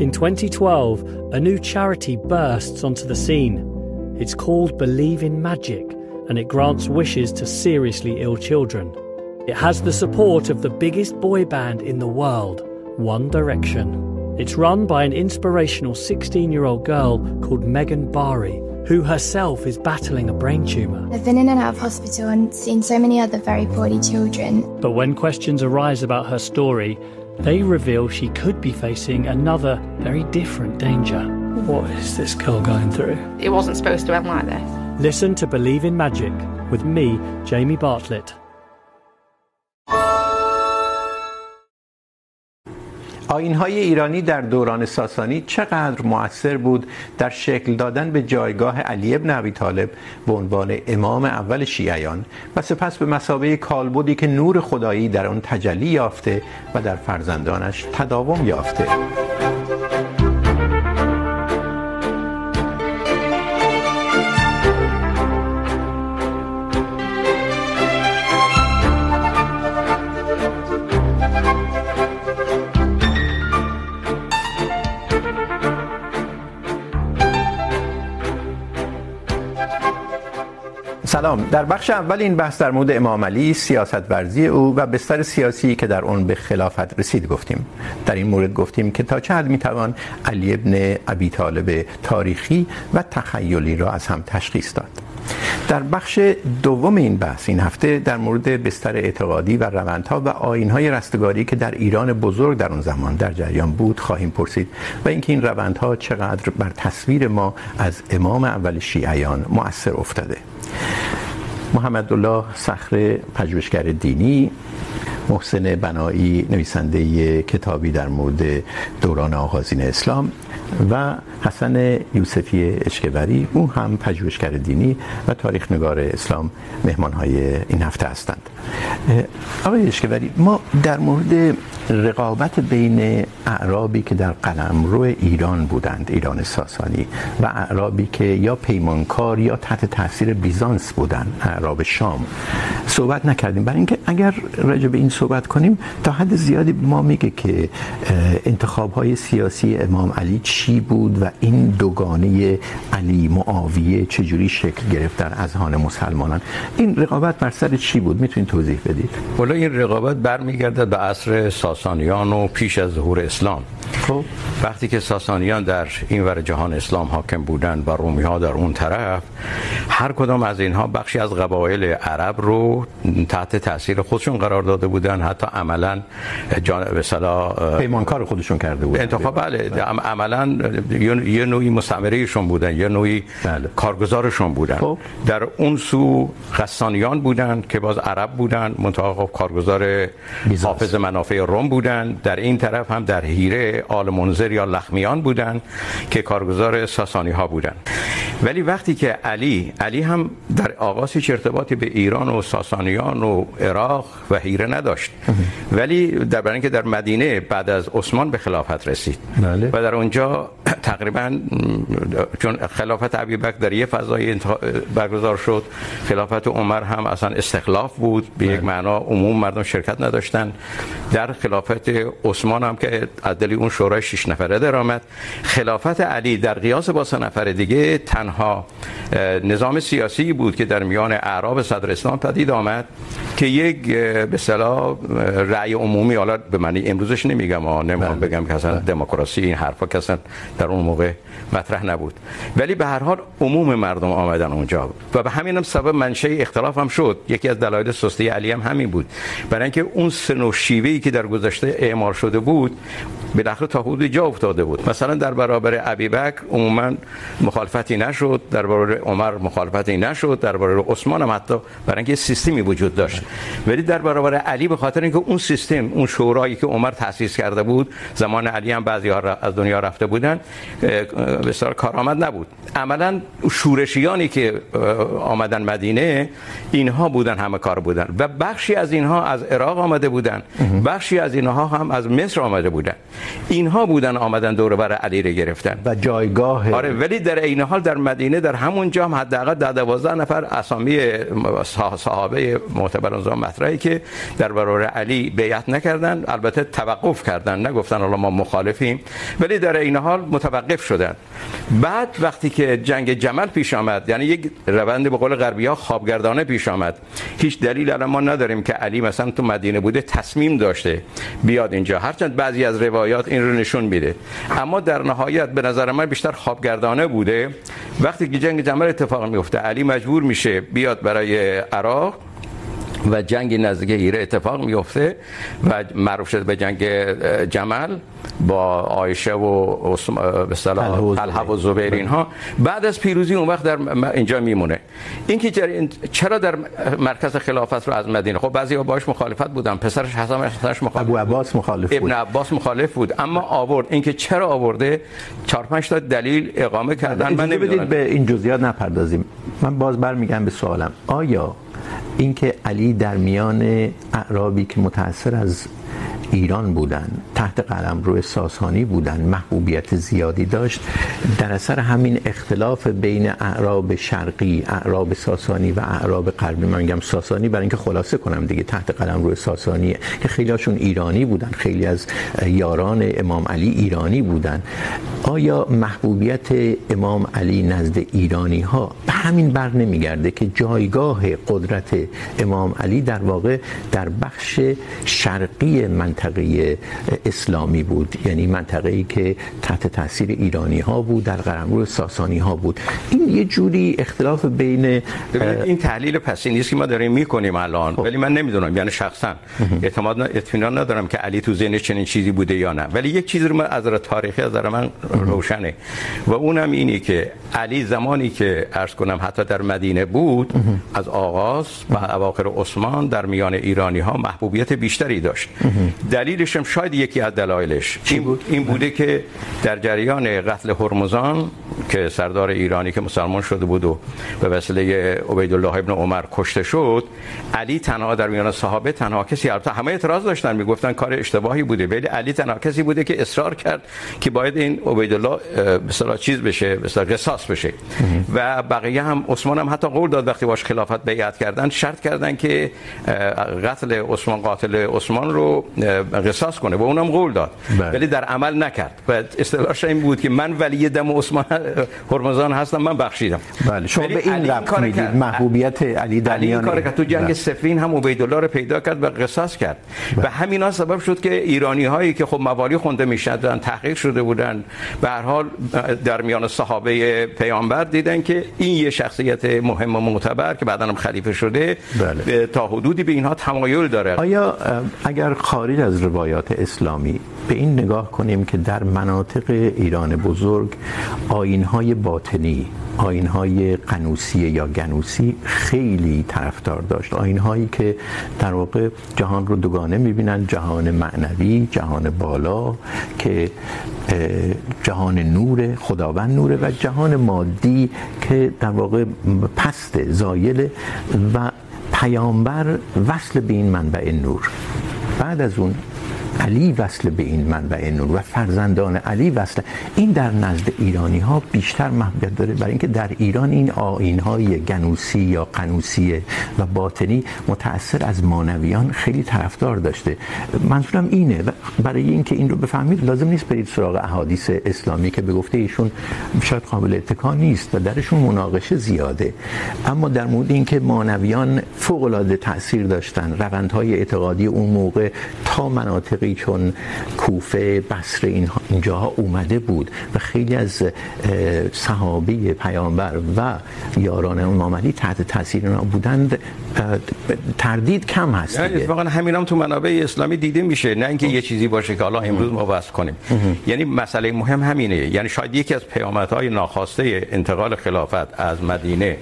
In 2012, a new charity bursts onto the scene. It's called Believe in Magic, and it grants wishes to seriously ill children. It has the support of the biggest boy band in the world, One Direction. It's run by an inspirational 16 year old girl called Megan Bari, who herself is battling a brain tumour. I've been in and out of hospital and seen so many other very poorly children. But when questions arise about her story, they reveal she could be facing another very different danger. What is this girl going through? It wasn't supposed to end like this. Listen to Believe in Magic with me, Jamie Bartlett. آینهای ایرانی در دوران ساسانی چقدر مؤثر بود در شکل دادن به جایگاه علی ابن ابی طالب به عنوان امام اول شیعیان و سپس به مسابقه کالبدی که نور خدایی در آن تجلی یافته و در فرزندانش تداوم یافته. سلام. در بخش اول این بحث در مورد امام علی سیاست ورزی او و بستر سیاسی که در اون به خلافت رسید گفتیم. در این مورد گفتیم که تا چه حد میتوان علی ابن ابی طالب تاریخی و تخیلی را از هم تشخیص داد. در بخش دوم این بحث، این هفته در مورد بستر اعتقادی و روندها و آیینهای رستگاری که در ایران بزرگ در اون زمان در جریان بود، خواهیم پرسید. و اینکه این روندها چقدر بر تصویر ما از امام اول شیعیان مؤثر افتاده. محمد الله صخر پژوهشگر دینی، محسن بنایی، نویسنده کتابی در مورد دوران آغازین اسلام و حسن یوسفی اشکوری. او هم پژوهشگر دینی و تاریخ نگار اسلام مهمانهای این هفته هستند. آقای اشکوری، ما در مورد رقابت بین اعرابی که در قلمرو ایران بودند، ایران ساسانی و اعرابی که یا پیمانکار یا تحت تاثیر بیزانس بودند، اعراب شام صحبت نکردیم. برای اینکه اگر راجع به این صحبت کنیم، تا حد زیادی ما میگه که انتخاب های سیاسی امام علی چی بود و این دوگانه علی معاویه چجوری شکل گرفت در اذهان مسلمانان؟ این رقابت بر سر چی بود؟ میتونید توضیح بدید. والا این رقابت برمیگردد به عصر ساسانیان و پیش از ظهور اسلام. خب. وقتی که ساسانیان در این ور جهان اسلام حاکم بودند و رومی ها در اون طرف هر کدام از اینها بخشی از قبایل عرب رو تحت تاثیر خودشون قرار داده بودن حتی عملا جان به اصطلاح پیمانکار خودشون کرده بودن انتخاب بله. عملا یه نوعی مستعمرهشون بودن یه نوعی بله. کارگزارشون بودن خب. در اون سو غسانیان بودن که باز عرب بودن منتها کارگزار بیزانس. حافظ منافع روم بودن. در این طرف هم در هیره آل منذر یا لخمیان بودن که کارگزار ساسانی ها بودن. ولی وقتی که علی علی هم در آغاز هیچ ارتباطی به ایران و ساسانیان و عراق و هیره نداشت. ولی در برای اینکه در مدینه بعد از عثمان به خلافت رسید. بله. و در اونجا تقریباً چون خلافت ابی بکر در یه فضای برگزار شد. خلافت عمر هم اصلا استخلاف بود. به یک معنا عموم مردم شرکت نداشتن. در خلافت عثمان هم که دل اون شورای 6 نفره در آمد خلافت علی در قیاس با سه نفر دیگه تنها نظام سیاسی بود که در میان اعراب صدر اسلام پدید آمد که یک به اصطلاح رأی عمومی حالا به معنی امروزش نمیگم ها نمیخوام بگم که اصلا دموکراسی این حرفا که اصلا در اون اون موقع مطرح نبود. ولی به هر حال عموم مردم آمدن اونجا و به همین هم سبب منشأ اختلاف هم شد. یکی از دلایل سستی علی هم همین بود. برای اینکه اون سن و شیوهی که در گذشته اعمال شده بود بالاخره تا حدود جا افتاده بود. مثلا در برابر ابی بکر عموما مخالفتی نشد در برابر عمر مخالفتی نشد در برابر عثمان هم حتی برای اینکه سیستمی وجود داشت. ولی در برابر علی به خاطر اینکه اون سیستم اون شورایی که عمر تأسیس کرده بود زمان علی هم بعضی ها از دنیا رفته بودن بسیار کارآمد نبود. عملا شورشیانی که آمدن مدینه اینها بودن همه کار بودن. و بخشی از اینها از عراق آمده بودن. بخشی از اینها هم از مصر آمده بودن. اینها بودن آمدن دور بر علی رو گرفتن. و جایگاه آره ولی در این حال در مدینه در همون جا هم حداقل ده 12 نفر اسامی صحابه معتبر اون زمان مطرحی که در برابر علی بیعت نکردن البته توقف کردن نگفتن حالا ما مخالفیم ولی در این حال متوقف شدن. بعد وقتی که جنگ جمل پیش آمد یعنی یک روند به قول غربی ها خوابگردانه پیش آمد هیچ دلیل الان ما نداریم که علی مثلا تو مدینه بوده تصمیم داشته بیاد اینجا. هرچند بعضی از روایات روایات این رو نشون میده. اما در نهایت به نظر من بیشتر خوابگردانه بوده. وقتی که جنگ جمل اتفاق میفته علی مجبور میشه بیاد برای عراق. و جنگ نزدیک ایره اتفاق میفته و معروف شده به جنگ جمل با عایشه و به اصطلاح طلحه و زبیر. اینها. بعد از پیروزی اون وقت در اینجا میمونه. اینکه چرا در مرکز خلافت رو از مدینه خب بعضیا باش مخالفت بودن. پسرش حسن حسنش مخالف ابو عباس مخالف بود. ابن عباس مخالف بود. اما آورد. اینکه چرا آورده؟ 4 5 تا دلیل اقامه کردن. من نمیدونم. به این جزئیات نپردازیم. من باز برمیگردم به سوالم. آیا اینکه علی در میان اعرابی که متاثر از ایران بودن، تحت قلم روی ساسانی بودن، محبوبیت زیادی داشت. در اثر همین اختلاف بین اعراب شرقی، اعراب ساسانی و اعراب غربی، من میگم ساسانی برای اینکه خلاصه کنم دیگه، تحت قلم روی ساسانی که خیلی هاشون ایرانی بودن، خیلی از یاران امام علی ایرانی بودن. آیا محبوبیت امام علی نزد ایرانی ها به همین بر نمیگرده که جایگاه قدرت امام علی در واقع در بخش شرقی منطقه اسلامی بود یعنی منطقه ای که تحت تاثیر ایرانی ها بود در قلمرو ساسانی ها بود. این یه جوری اختلاف بین این تحلیل پسی نیست که ما داریم میکنیم الان خب. ولی من نمیدونم یعنی شخصا اعتماد اطمینان ندارم که علی تو ذهن چنین چیزی بوده یا نه. ولی یک چیزی رو من از نظر تاریخی از نظر من روشنه. و اونم اینی که علی زمانی که عرض کنم حتی در مدینه بود از آغاز و اواخر عثمان در میان ایرانی ها محبوبیت بیشتری داشت. دلیلش هم شاید یکی از دلایلش. این بود؟ این بوده که در جریان قتل هرمزان که سردار ایرانی که مسلمان شده بود و به وسیله عبید الله ابن عمر کشته شد علی تنها در میان صحابه تنها کسی البته همه اعتراض داشتن میگفتن کار اشتباهی بوده ولی علی تنها کسی بوده که اصرار کرد که باید این عبید الله به اصطلاح چیز بشه به اصطلاح قصاص بشه. و بقیه هم عثمان هم حتی قول داد وقتی باش خلافت بیعت کردن شرط کردن که قتل عثمان قاتل عثمان رو قصاص کنه و اونم قول داد بله. ولی در عمل نکرد و اصطلاحش این بود که من ولی دم عثمان هرمزان هستم من بخشیدم بله شما به این ربط میدید محبوبیت علی در میان کار کرد تو جنگ سفین هم عبید الله رو پیدا کرد و قصاص کرد بله. و همینا سبب شد که ایرانی هایی که خب موالی خونده میشدن تحقیق شده بودن به هر حال در میان صحابه پیامبر دیدن که این یه شخصیت مهم و معتبر که بعدا هم خلیفه شده بله. تا حدودی به اینها تمایل داره آیا اگر خارج از روایات اسلامی به این نگاه کنیم که در مناطق ایران بزرگ آیین‌های باطنی آیین‌های قنوسی یا گنوسی خیلی طرفدار داشت. آیین‌هایی که در واقع جهان رو دوگانه می‌بینن، جهان معنوی، جهان بالا، که جهان نور، خداوند نوره و جهان مادی که در واقع پست، زایل و پیامبر وصل به این منبع نور. بعد از اون علی وصل به این منبع نور و فرزندان علی وصل. این در نزد ایرانی ها بیشتر محبوبیت داره برای اینکه در ایران این آیین های گنوسی یا قنوسی و باطنی متأثر از مانویان خیلی طرفدار داشته. منظورم اینه و برای اینکه این رو بفهمید لازم نیست برید سراغ احادیث اسلامی که به گفته ایشون شاید قابل اتکا نیست و درشون مناقشه زیاده. اما در مورد اینکه مانویان فوق العاده تاثیر داشتن، روندهای اعتقادی اون موقع تا مناطقی مناطقی چون کوفه بصره اینجاها اومده بود و خیلی از صحابه پیامبر و یاران امام علی تحت تاثیر اونا بودند. تردید کم هست یعنی واقعا همین هم تو منابع اسلامی دیده میشه. نه اینکه یه چیزی باشه که حالا امروز ما بحث کنیم. یعنی مسئله مهم همینه. یعنی شاید یکی از پیامدهای ناخواسته انتقال خلافت از مدینه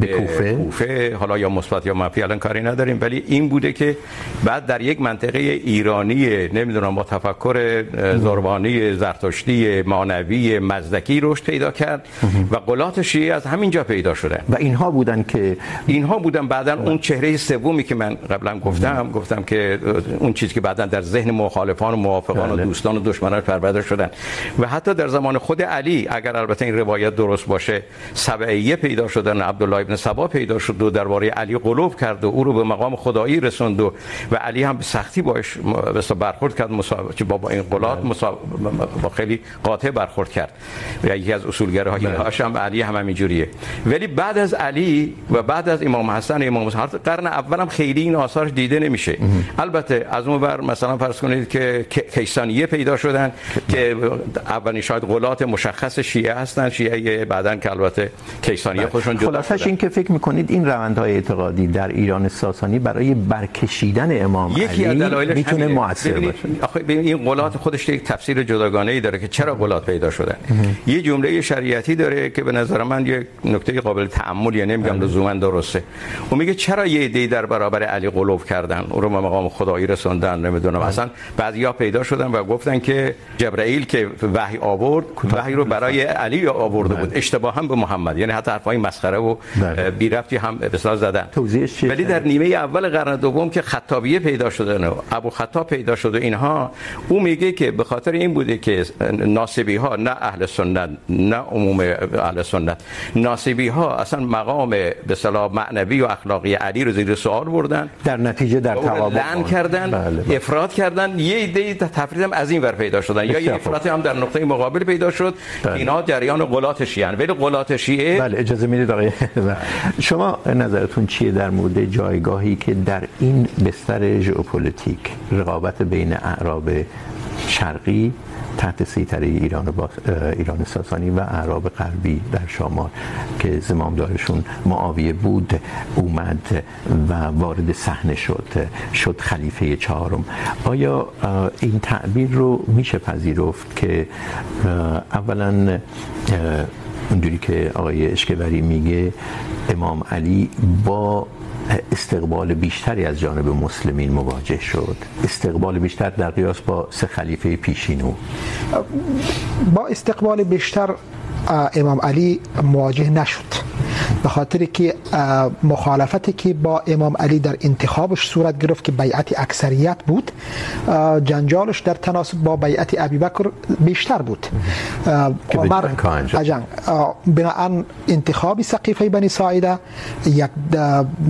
به کوفه؟ کوفه حالا یا مثبت یا منفی الان کاری نداریم. ولی این بوده که بعد در یک منطقه ایرانی نمیدونم با تفکر زربانی زرتشتی مانوی مزدکی رشد پیدا کرد و قلات شیعه از همینجا پیدا شدن و اینها بودن که اینها بودن بعدا اون چهره سومی که من قبلا گفتم گفتم که اون چیزی که بعدا در ذهن مخالفان و موافقان و دوستان و دشمنان پرورده شدن. و حتی در زمان خود علی اگر البته این روایت درست باشه سبعیه پیدا شدن عبدالله ابن سبا پیدا شد و درباره علی قلوب کرد و او رو به مقام خدایی رسوند و, و علی هم به سختی باش به برخورد کرد مصاحبه با این قلات مصاحبه با خیلی قاطع برخورد کرد. و یکی از اصولگراهای هاش هم علی هم همینجوریه ولی بعد از علی و بعد از امام حسن و امام حسن قرن اول هم خیلی این آثارش دیده نمیشه. البته از اون ور مثلا فرض کنید که کیسانیه پیدا شدن که اولین شاید قلات مشخص شیعه هستن شیعه بعدن که البته کیسانیه خودشون جدا خلاصش این که فکر میکنید این روندهای اعتقادی در ایران ساسانی برای برکشیدن امام یکی علی میتونه مؤثر باشه آخه این قلات خودش یک تفسیر جداگانه ای داره که چرا قلات پیدا شدن یه جمله شریعتی داره که به نظر من یک نکته قابل تأمل یا نمیگم لزوما درسته. اون میگه چرا یه عده در برابر علی قلوب کردن؟ اون رو به مقام خدایی رسوندن نمیدونم. اصلا بعضیا پیدا شدن و گفتن که جبرائیل که وحی آورد وحی رو برای علی آورده بود. اشتباها به محمد. یعنی حتی حرفای مسخره و بی ربطی هم به زدن. ولی در نیمه اول قرن دوم که خطابیه پیدا شده نه ابو خطاب پیدا شده اینها او میگه که به خاطر این بوده که ناصبی ها نه اهل سنت نه عموم اهل سنت ناصبی ها اصلا مقام به اصطلاح معنوی و اخلاقی علی رو زیر سوال بردن. در نتیجه در توابع لعن کردن بله بله. افراط کردن یه ایده تفرید هم از این ور پیدا شدن. یا یه افراط هم در نقطه مقابل پیدا شد بله. اینا جریان قلات شیعه ولی قلات شیعه بله اجازه میدید آقای شما نظرتون چیه در مورد جایگاهی که در این بستر ژئوپلیتیک رقابت بین بین اعراب شرقی تحت سیطره ایران با ایران ساسانی و اعراب غربی در شمال که زمامدارشون معاویه بود، اومد و وارد صحنه شد شد خلیفه چهارم. آیا این تعبیر رو میشه پذیرفت که اولا اونجوری که آقای اشکبری میگه امام علی با استقبال بیشتری از جانب مسلمین مواجه شد. استقبال بیشتر در قیاس با سه خلیفه پیشینو. با استقبال بیشتر امام علی مواجه نشد. به خاطر که مخالفتی که با امام علی در انتخابش صورت گرفت که بیعت اکثریت بود جنجالش در تناسب با بیعت ابی بکر بیشتر بود. عمر جنگ بناهن انتخاب سقیفه بنی ساعده یک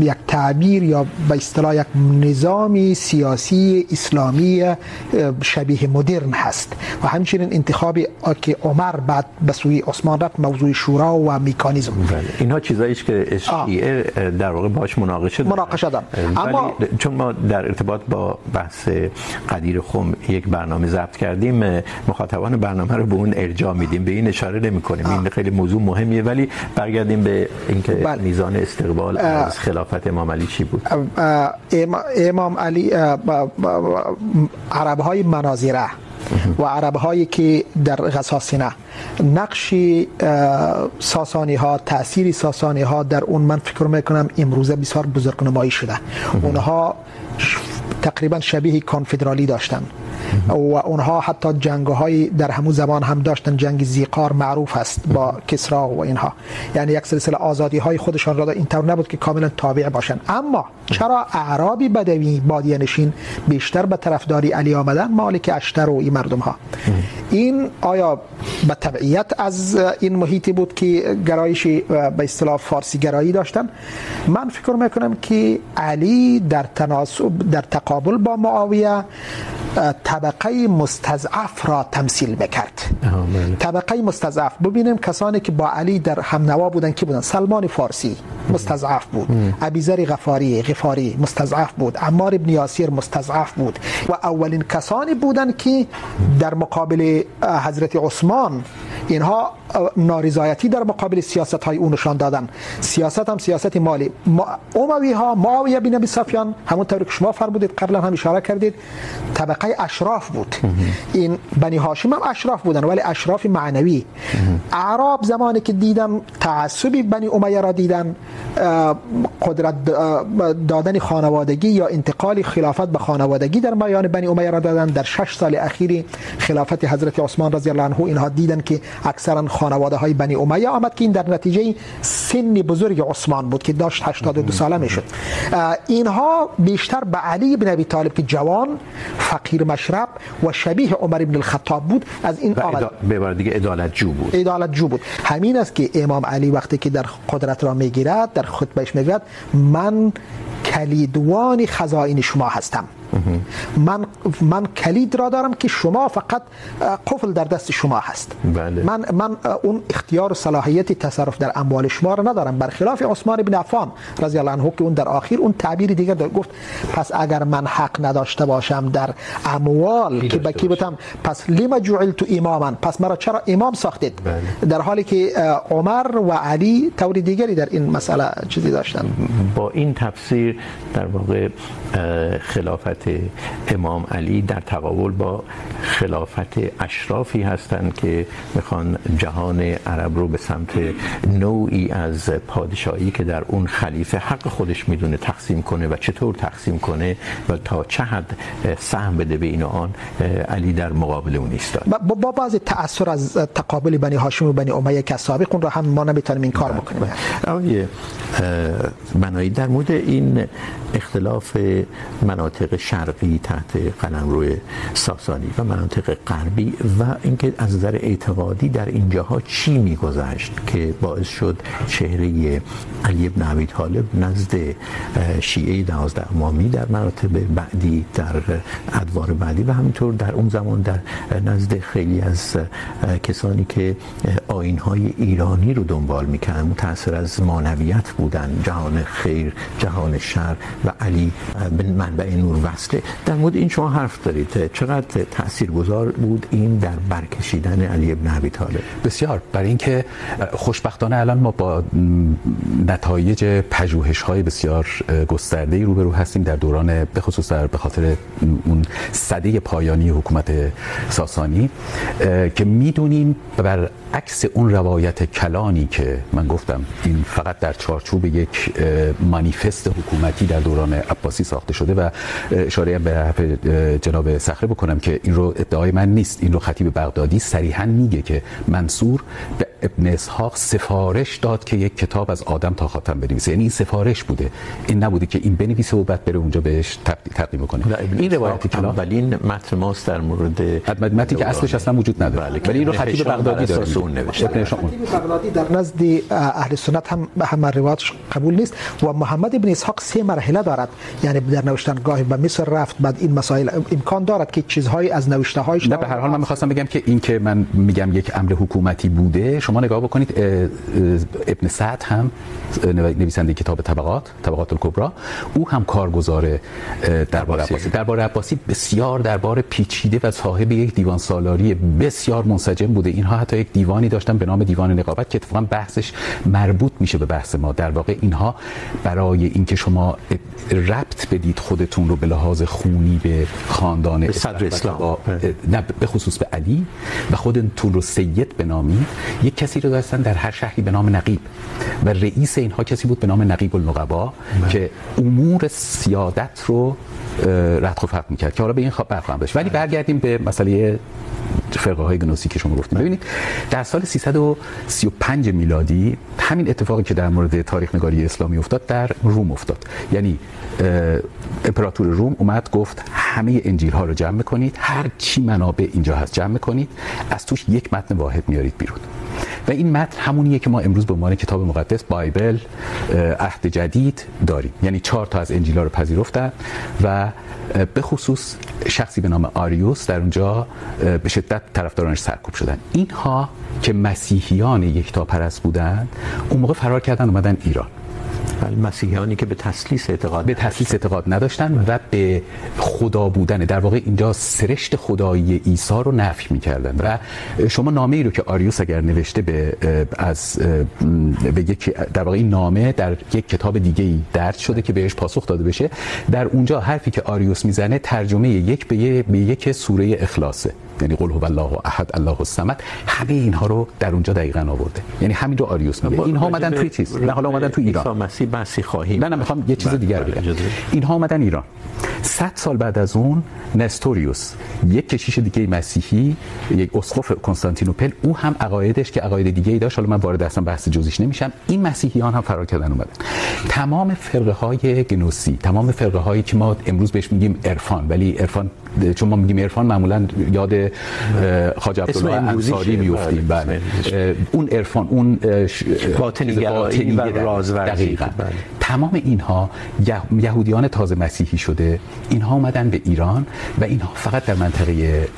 یک تعبیر یا به اصطلاح یک نظام سیاسی اسلامی شبیه مدرن هست. و همچنین انتخاب که عمر بعد به سوی عثمان رفت موضوع شورا و میکانیزم. اینها چیزایی که شیعه در واقع باش مناقشه دارن مناقشه دارن اما چون ما در ارتباط با بحث قدیر خم یک برنامه ضبط کردیم مخاطبان برنامه رو به اون ارجاع میدیم به این اشاره نمی‌کنیم. این خیلی موضوع مهمیه ولی برگردیم به اینکه بل. میزان استقبال از خلافت امام علی چی بود؟ امام علی عرب‌های مناظره. و عرب هایی که در غساسینه نقش ساسانی ها تاثیر ساسانی ها در اون من فکر میکنم امروزه بسیار بزرگ نمایی شده اونها تقریباً شبیه کانفدرالی داشتن. و اونها حتی جنگ های در همون زمان هم داشتن جنگ زیقار معروف است با کسرا و اینها. یعنی یک سلسله آزادی های خودشان را اینطور نبود که کاملا تابع باشن. اما چرا اعرابی بدوی بادیه نشین بیشتر به طرفداری علی آمدن؟ مالک اشتر و این مردم ها این آیا به تبعیت از این محیطی بود که گرایش به اصطلاح فارسی گرایی داشتن؟ من فکر میکنم که علی در تناسب، در تقابل با معاویه طبقه مستضعف را تمثیل میکرد. طبقه مستضعف. ببینیم کسانی که با علی در هم نوا بودن کی بودن؟ سلمان فارسی مستضعف بود. ابیذر غفاری غفاری مستضعف بود. عمار ابن یاسر مستضعف بود. و اولین کسانی بودن که در مقابل حضرت عثمان اینها نارضایتی در مقابل سیاست های او نشان دادن. سیاست هم سیاست مالی. اموی ها معاویه بن ابی سفیان همونطور که شما فرمودید قبلا هم اشاره کردید طبقه اشراف بود. این بنی هاشم هم اشراف بودن ولی اشراف معنوی. اعراب زمانی که دیدم تعصب بنی امیه را دیدن قدرت دادن خانوادگی یا انتقال خلافت به خانوادگی در میان بنی امیه را دادن. در شش سال اخیر خلافت حضرت عثمان رضی الله عنه اینها دیدن که اکثرا خانواده های بنی امیه آمد که این در نتیجه سن بزرگ عثمان بود که داشت 82 ساله میشد. اینها بیشتر به علی بن ابی طالب که جوان فقیر مشرب و شبیه عمر بن الخطاب بود از این آمد. به عبارت دیگه عدالت جو بود. عدالت جو بود. همین است که امام علی وقتی که در قدرت را میگیرد در خطبهش میگوید من کلیدوان خزائن شما هستم. من من کلید را دارم که شما فقط قفل در دست شما هست. بله. من من اون اختیار و صلاحیت تصرف در اموال شما را ندارم. برخلاف عثمان بن عفان رضی الله عنه که اون در آخر اون تعبیر دیگر داد گفت پس اگر من حق نداشته باشم در اموال که بکی بودم پس لما جعلت اماما؟ پس مرا چرا امام ساختید؟ بله. در حالی که عمر و علی طور دیگری در این مسئله چیزی داشتن. با این تفسیر در واقع خلافت امام علی در تقابل با خلافت اشرافی هستند که میخوان جهان عرب رو به سمت نوعی از پادشاهی که در اون خلیفه حق خودش میدونه تقسیم کنه و چطور تقسیم کنه و تا چه حد سهم بده به این آن علی در مقابل اون ایستاد. با بعض تاثر از تقابل بنی هاشم و بنی امیه که سابق اون رو هم ما نمیتونیم این کار بکنیم. آقای بنایی در مورد این اختلاف مناطق شرقی تحت قلمرو ساسانی و مناطق غربی و اینکه از نظر اعتقادی در این جاها چی میگذشت که باعث شد چهره علی ابن ابی طالب نزد شیعه دوازده امامی در مراتب بعدی در ادوار بعدی و همینطور در اون زمان در نزد خیلی از کسانی که آیین‌های ایرانی رو دنبال میکردن، متأثر از مانویت بودن، جهان خیر، جهان شر و علی به منبع نور وصله در مورد این شما حرف دارید. چقدر تاثیرگذار بود این در برکشیدن علی ابن ابی طالب؟ بسیار. برای اینکه خوشبختانه الان ما با نتایج پژوهش‌های بسیار گسترده‌ای روبرو هستیم در دوران به خصوص در به خاطر اون سده پایانی حکومت ساسانی که میدونیم بر عکس اون روایت کلانی که من گفتم، این فقط در چارچوب یک مانیفست حکومتی در دوران عباسی ساخته شده و اشاره به حرف جناب صخره بکنم که این رو ادعای من نیست. این رو خطیب بغدادی صریحا میگه که منصور به ابن اسحاق سفارش داد که یک کتاب از آدم تا خاتم بنویسه. یعنی این سفارش بوده. این نبوده که این بنویسه و بعد بره اونجا بهش تقدیم بکنه. این روایت کلام اولین متن ماست در مورد متنی که اصلش اصلا وجود نداره. ولی این رو خطیب بغدادی داره. خطیب بغدادی در نزد اهل سنت هم هم روایتش قبول نیست و محمد ابن اسحاق سه مرحله دارد. یعنی در نوشتن گاهی به مصر رفت بعد این مسائل امکان دارد که چیزهایی از نوشته هایش نه به هر حال من میخواستم بگم که این که من میگم یک امر حکومتی بوده شما نگاه بکنید ابن سعد هم نویسنده کتاب طبقات طبقات الکبرى او هم کارگزار دربار عباسی. دربار عباسی بسیار دربار پیچیده و صاحب یک دیوان سالاری بسیار منسجم بوده. اینها حتی یک دیوانی داشتن به نام دیوان نقابت که اتفاقا بحثش مربوط میشه به بحث ما. در واقع اینها برای اینکه شما ربط بدید خودتون رو به لحاظ خونی به خاندان صدر اسلام. نه به خصوص به علی و خودتون رو سید بنامید یک کسی رو داشتن در هر شهری به نام نقیب. و رئیس اینها کسی بود به نام نقیب النقبا که امور سیادت رو ردخ و فرق میکرد که حالا به این برخواهم بشه ولی برگردیم به مسئله فرقه های گنوسی که شما گفتیم. ببینید در سال 335 میلادی همین اتفاقی که در مورد تاریخ نگاری اسلامی افتاد در روم افتاد. یعنی امپراتور روم اومد، گفت همه انجیل ها رو جمع میکنید، هر چی منابع اینجا هست جمع میکنید، از توش یک متن واحد میارید بیرون. و این متن همونیه که ما امروز به عنوان کتاب مقدس بایبل عهد جدید داریم. یعنی چهار تا از انجیل ها رو پذیرفتن و به خصوص شخصی به نام آریوس در اونجا به شدت طرفدارانش سرکوب شدن. اینها که مسیحیان یکتا پرست بودند اون موقع فرار کردن، اومدن ایران. مسیحیانی که به تسلیس اعتقاد به تسلیس اعتقاد نداشتن و به خدا بودن در واقع اینجا سرشت خدایی عیسی رو نفی میکردن. و شما نامه ای رو که آریوس اگر نوشته به از به یک در واقع این نامه در یک کتاب دیگه ای درج شده که بهش پاسخ داده بشه. در اونجا حرفی که آریوس میزنه ترجمه یک به یک سوره اخلاصه. یعنی قل هو الله احد الله الصمد. همه اینها رو در اونجا دقیقاً آورده. یعنی همین رو آریوس میگه. اینها اومدن توی چیز؟ نه حالا اومدن تو ایران. عیسی مسیح بحثی خواهیم. نه نه میخوام یه چیز دیگر بگم. اینها اومدن ایران. 100 سال بعد از اون نستوریوس یک کشیش دیگه مسیحی یک اسقف کنستانتینوپل او هم عقایدش که عقاید دیگه ای داشت حالا من وارد اصلا بحث جزئیش نمیشم این مسیحیان هم فرار کردن اومدن. تمام فرقه های گنوسی تمام فرقه هایی که ما امروز بهش میگیم عرفان ولی عرفان چون ما میگیم عرفان معمولا یاد خواجه عبدالله انصاری میافتیم بله اون عرفان اون باطنی و رازورزی. دقیقاً. تمام اینها یهودیان تازه مسیحی شده. اینها اومدن به ایران و اینها فقط در منطقه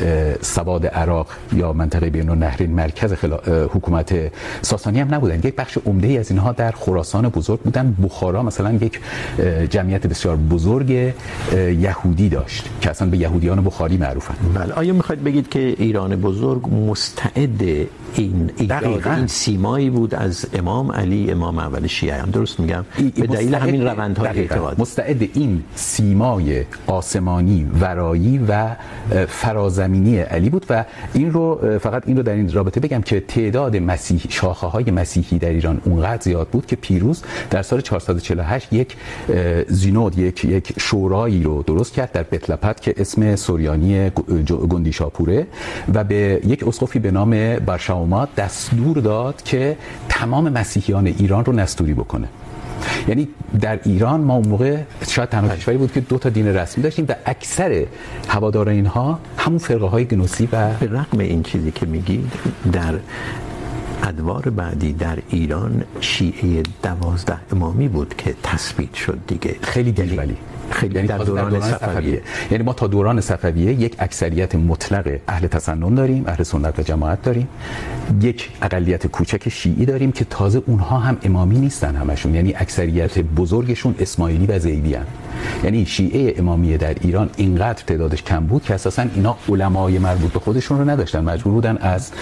سواد عراق یا منطقه بین النهرین مرکز خلا... حکومت ساسانی هم نبودن. یک بخش عمده ای از اینها در خراسان بزرگ بودن. بخارا مثلا یک جمعیت بسیار بزرگ یهودی داشت که اصلا به ادیان بخاری معروفن. بله. آیا میخواید بگید که ایران بزرگ مستعد این ایجاد این سیمایی بود از امام علی امام اول شیعه هم درست میگم به دلیل همین روندهای اعتقاد مستعد این سیمای آسمانی ورایی و فرازمینی علی بود و این رو فقط این رو در این رابطه بگم که تعداد مسیح شاخه های مسیحی در ایران اونقدر زیاد بود که پیروز در سال 448 یک زینود یک یک شورایی رو درست کرد در بتلپت که اسم سوریانی گندی شاپوره و به یک اسقفی به نام برشاومات دستور داد که تمام مسیحیان ایران رو نستوری بکنه. یعنی در ایران ما اون موقع شاید تنها کشوری بود که دو تا دین رسمی داشتیم و اکثر هوادار اینها همون فرقه های گنوسی و به رغم این چیزی که میگید در ادوار بعدی در ایران شیعه دوازده امامی بود که تثبیت شد دیگه. خیلی دیر ولی خیلی یعنی در دوران, دوران صفویه. یعنی ما تا دوران صفویه یک اکثریت مطلق اهل تسنن داریم اهل سنت و جماعت داریم. یک اقلیت کوچک شیعی داریم که تازه اونها هم امامی نیستن همشون. یعنی اکثریت بزرگشون اسماعیلی و زیدی هن. یعنی شیعه امامیه در ایران اینقدر تعدادش کم بود که اساسا اینا علمای مربوط به خودشون رو نداشتن. مجبور بودن از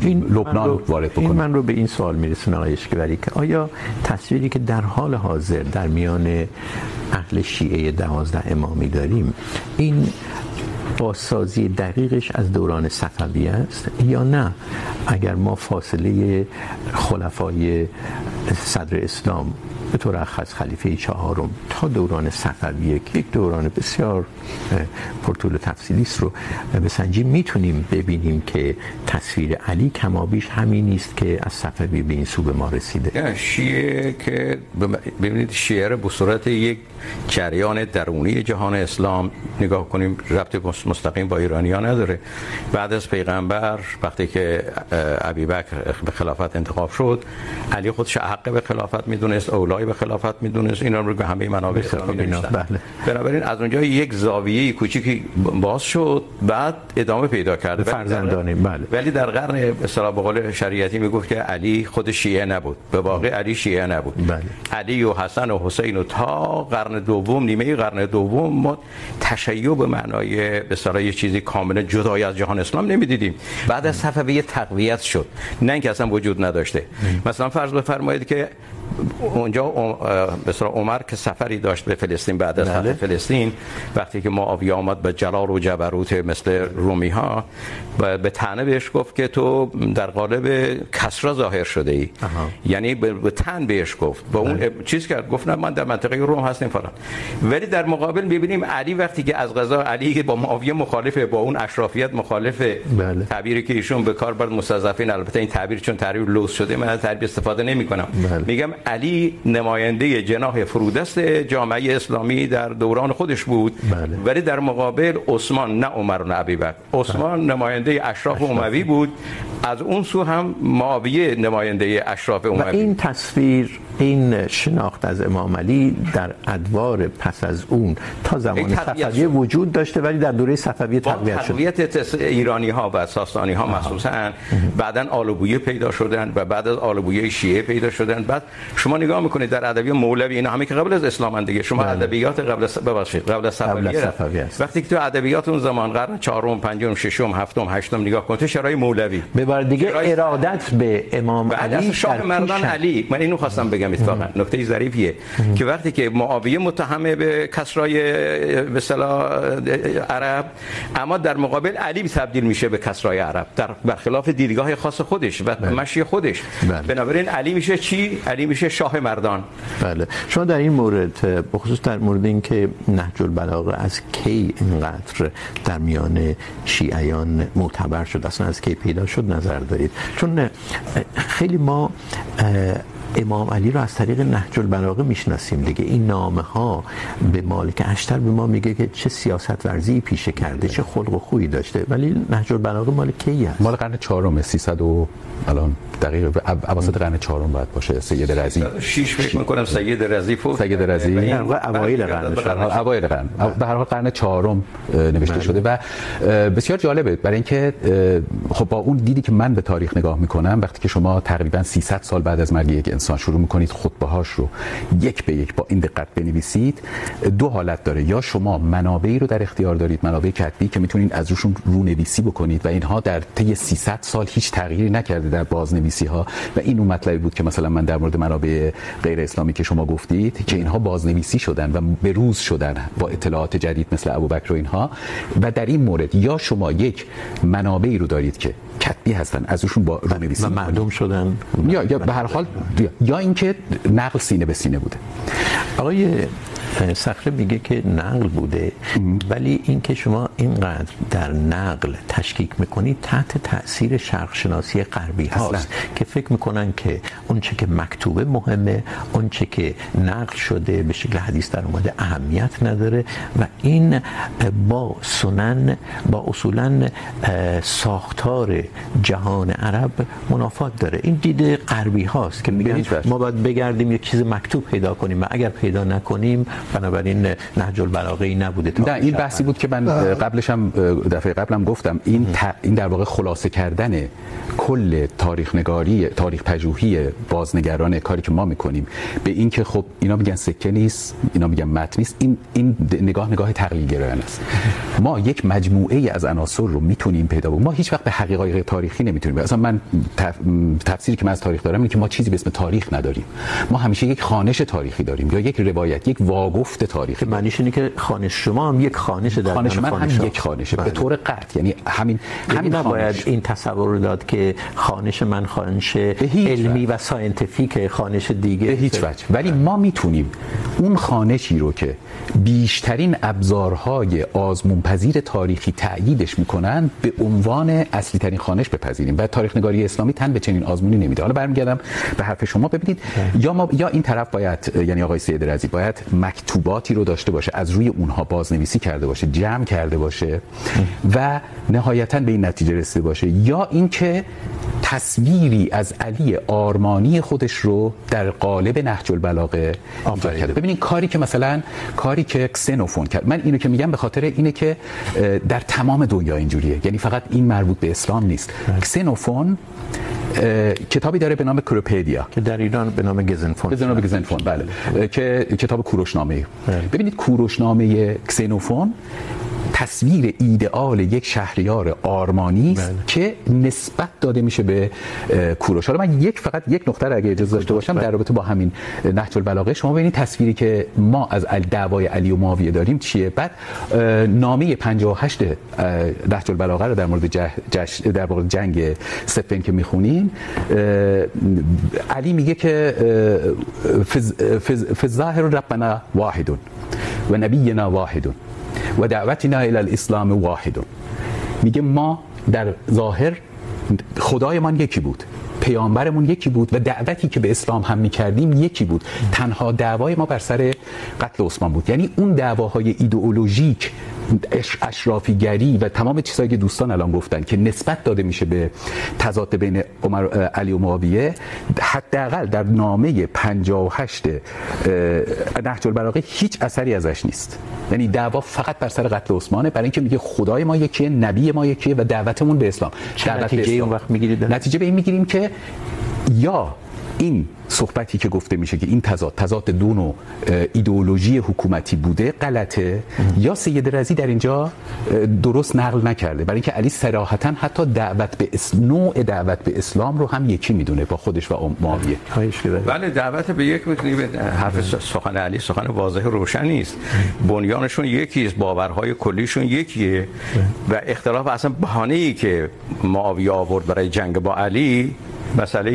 این لبنان وارد بکنن. این من رو به این سوال میرسونه آقای اشکبری که آیا تصویری که در حال حاضر در میان اهل شیعه دوازده امامی داریم. این بازسازی دقیقش از دوران صفویه است یا نه؟ اگر ما فاصله خلفای صدر اسلام به طور اخص خلیفه چهارم تا دوران صفویه که یک دوران بسیار پرطول تفصیلی است رو بسنجیم میتونیم ببینیم که تصویر علی کمابیش همین نیست که از صفوی به این سو به ما رسیده. شیعه که ببینید، شیعه رو به صورت یک جریان درونی جهان اسلام. نگاه کنیم ربط مستقیم با ایرانیان نداره. بعد از پیغمبر وقتی که ابوبکر به خلافت انتخاب شد علی خودش حق به خلافت میدونست اولای به خلافت میدونست. اینا رو همه منابع اسلامی بله. بنابراین از اونجا یک زاویه کوچیکی باز شد بعد ادامه پیدا کرد. فرزندانی بله. ولی در قرن اصطلاح به قول شریعتی میگفت که علی خود شیعه نبود. به واقع علی شیعه نبود. بله. علی و حسن و حسین و تا قرن دوم نیمه قرن دوم ما تشیع به معنای به اصطلاح یه چیزی کاملا جدای از جهان اسلام نمیدیدیم. بعد از صفویه تقویت شد. نه اینکه اصلا وجود نداشته. مثلا فرض بفرمایید که اونجا مثلا عمر که سفری داشت به فلسطین بعد از فتح فلسطین وقتی که معاویه آمد به جلال و جبروت مثل رومی ها به تنه بهش گفت که تو در قالب کسرا ظاهر شده ای. یعنی به تن بهش گفت. با اون چیز کرد؟ گفت نه من در منطقه روم هستم فلان. ولی در مقابل میبینیم علی وقتی که از غذا علی که با معاویه مخالفه با اون اشرافیت مخالفه بله. تعبیری که ایشون به کار برد مستضعفین البته این تعبیر چون تعبیر لوس شده من از تعبیر استفاده نمیکنم. بله. میگم علی نماینده جناح فرودست جامعه اسلامی در دوران خودش بود. بله. ولی در مقابل عثمان نه عمر نه ابوبکر عثمان نماینده اشراف اموی بود. از اون سو هم معاویه نماینده اشراف اموی و این تصویر این شناخت از امام علی در ادوار پس از اون تا زمان صفویه وجود داشته ولی در دوره صفویه تقویت شد. تقویت ایرانی ها و ساسانی ها مخصوصا. بعدا آلوبویه پیدا شدن و بعد از آلوبویه شیعه پیدا شدن. بعد شما نگاه میکنید در ادبیات مولوی اینا همه که قبل از اسلام دیگه. شما ادبیات قبل از ببخشید قبل از صفویه. وقتی که تو ادبیات اون زمان قرن چهارم پنجم ششم هفتم هشتم نگاه کنید شرای مولوی. به بار دیگه ارادت به امام علی شاه مردان علی من اینو خواستم بگم اتفاقا نکته ظریفیه که وقتی که معاویه متهمه به کسرای به اصطلاح عرب اما در مقابل علی تبدیل میشه به کسرای عرب در برخلاف دیدگاه خاص خودش و بله. مشی خودش. بله. بنابراین علی میشه چی؟ علی میشه شاه مردان. بله. شما در این مورد بخصوص در مورد اینکه نهج البلاغه از کی اینقدر در میان شیعیان معتبر شد اصلا از کی پیدا شد نظر نظر دارید. چون خیلی ما امام علی رو از طریق نهج البلاغه میشناسیم دیگه. این نامه ها به مالک اشتر به ما میگه که چه سیاست ورزی پیشه کرده چه خلق و خویی داشته. ولی نهج البلاغه مال کی است؟ مال قرن 4 300 و الان دقیق اواسط قرن 4 باید باشه. سید رضی. 6 فکر میکنم سید رضی فوت سید رضی. اوایل قرن اوایل قرن. به هر حال قرن 4 نوشته شده و بسیار جالبه. برای اینکه خب با اون دیدی که من به تاریخ نگاه میکنم وقتی که شما تقریباً 300 سال بعد از مرگ یک انسان شروع میکنید خطبه هاش رو یک به یک با این دقت بنویسید. دو حالت داره. یا شما منابعی رو در اختیار دارید، منابع کتبی که میتونید از روشون رونویسی بکنید و اینها در طی 300 سال هیچ تغییری نکرده در بازنویسی ها و این اون مطلبی بود که مثلا من در مورد منابع غیر اسلامی که شما گفتید که اینها بازنویسی شدن و به روز شدن با اطلاعات جدید مثل ابوبکر و اینها. و در این مورد یا شما یک منابعی رو دارید که کتبی هستن. از روشون با رونویسی و معلوم شدن. یا یا به هر حال یا اینکه نقل سینه به سینه بوده. آقای صخره میگه که نقل بوده. ولی اینکه شما اینقدر در نقل تشکیک میکنید تحت تاثیر شرق شناسی غربی هاست. که فکر میکنن که اون چه که مکتوبه مهمه اون چه که نقل شده به شکل حدیث در اومده اهمیت نداره. و این با سنن با اصولا ساختار جهان عرب منافات داره. این دید غربی هاست که میگن ما باید بگردیم یک چیز مکتوب پیدا کنیم و اگر پیدا نکنیم بنابراین نهج البلاغه ای نبوده نه این بحثی بود که من قبلش هم دفعه قبلم گفتم این این در واقع خلاصه کردن کل تاریخ نگاری تاریخ پژوهی بازنگران کاری که ما میکنیم. به این که خب اینا میگن سکه نیست اینا میگن متن نیست این این نگاه نگاه تقلیل گرایانه است. ما یک مجموعه ای از عناصر رو میتونیم پیدا کنیم. ما هیچ وقت به حقایق تاریخی نمیتونیم. اصلا من تفسیری که من از تاریخ دارم اینه که ما چیزی به اسم تاریخ نداریم. ما همیشه یک خانش تاریخی داریم یا یک روایت یک واگفت تاریخی معنیش اینه که خانش شما هم یک خانش در خانش من هم یک خانشه به طور قطع. یعنی همین همین نباید این تصور رو داد که خانش من خانش علمی و ساینتیفیک خانش دیگه به هیچ وجه. ولی ما میتونیم اون خانشی رو که بیشترین ابزارهای آزمون پذیر تاریخی تأییدش میکنن به عنوان اصلی ترین خانش بپذیریم. و تاریخ نگاری اسلامی تن به چنین آزمونی نمیده. حالا برمیگردم به حرف شما. ببینید یا ما یا این طرف باید یعنی آقای سید رضی باید مکتوباتی رو داشته باشه از روی اونها بازنویسی کرده باشه جمع کرده باشه و نهایتا به این نتیجه رسیده باشه. یا اینکه تصویری از علی آرمانی خودش رو در قالب نهج البلاغه ایجاد کرده. ببینید کاری که مثلا کاری که کسنوفون کرد. من اینو که میگم به خاطر اینه که در تمام دنیا اینجوریه. یعنی فقط این مربوط به اسلام نیست. کسنوفون کتابی داره به نام کروپدیا که در ایران به نام گزنفون به نام گزنفون بله که کتاب کوروشنامه ببینید کوروشنامه کسنوفون تصویر ایدئال یک شهریار آرمانی است بله. که نسبت داده میشه به کوروش. حالا من یک فقط یک نقطه را اگه اجازه داشته باشم در رابطه با همین نهج البلاغه. شما ببینید تصویری که ما از دعوای علی و معاویه داریم چیه؟ بعد نامه 58 نهج البلاغه رو در مورد جش در مورد جنگ سفین که میخونیم علی میگه که فز فز فز ظاهر ربنا واحد و نبینا واحد و دعوتنا الى الاسلام واحد. میگه ما در ظاهر خدایمان یکی بود. پیامبرمون یکی بود و دعوتی که به اسلام هم میکردیم یکی بود. تنها دعوای ما بر سر قتل عثمان بود. یعنی اون دعواهای ایدئولوژیک اشرافیگری و تمام چیزهایی که دوستان الان گفتن که نسبت داده میشه به تضاد بین عمر علی و معاویه حداقل در نامه 58 نهج البلاغه هیچ اثری ازش نیست. یعنی دعوا فقط بر سر قتل عثمانه برای اینکه میگه خدای ما یکیه نبی ما یکیه و دعوتمون به اسلام. دعوت به اسلام. اون وقت میگیرید؟ نتیجه به این میگیریم که یا این صحبتی که گفته میشه که این تضاد تضاد دو نوع ایدئولوژی حکومتی بوده غلطه. یا سید رضی در اینجا درست نقل نکرده. برای اینکه علی صراحتا حتی دعوت به اس... نوع دعوت به اسلام رو هم یکی میدونه با خودش و معاویه. بله دعوت به یک میتونی حرف سخن علی سخن واضح روشن نیست. بنیانشون یکی است باورهای کلیشون یکیه. و اختلاف اصلا بهانه ای که معاویه آورد برای جنگ با علی مسئله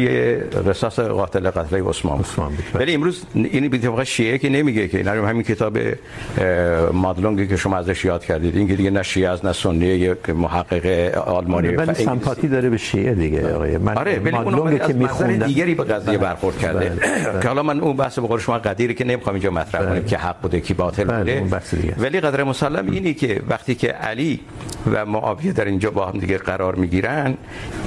رساس قاتل قتل عثمان عثمان ولی امروز این به اتفاق شیعه که نمیگه که اینا همین کتاب مادلونگی که شما ازش یاد کردید. این که دیگه نه شیعه از نه سنی یک محقق آلمانی. ولی سمپاتی داره به شیعه دیگه آقای. من آره ولی مادلونگ که میخوندم دیگری به قضیه برخورد کرده. که حالا من اون بحث به قول شما قدیری که نمیخوام اینجا مطرح کنیم که حق بوده کی باطل بوده. ولی قدر مسلم اینی که وقتی که علی و معاویه در اینجا با هم دیگه قرار میگیرن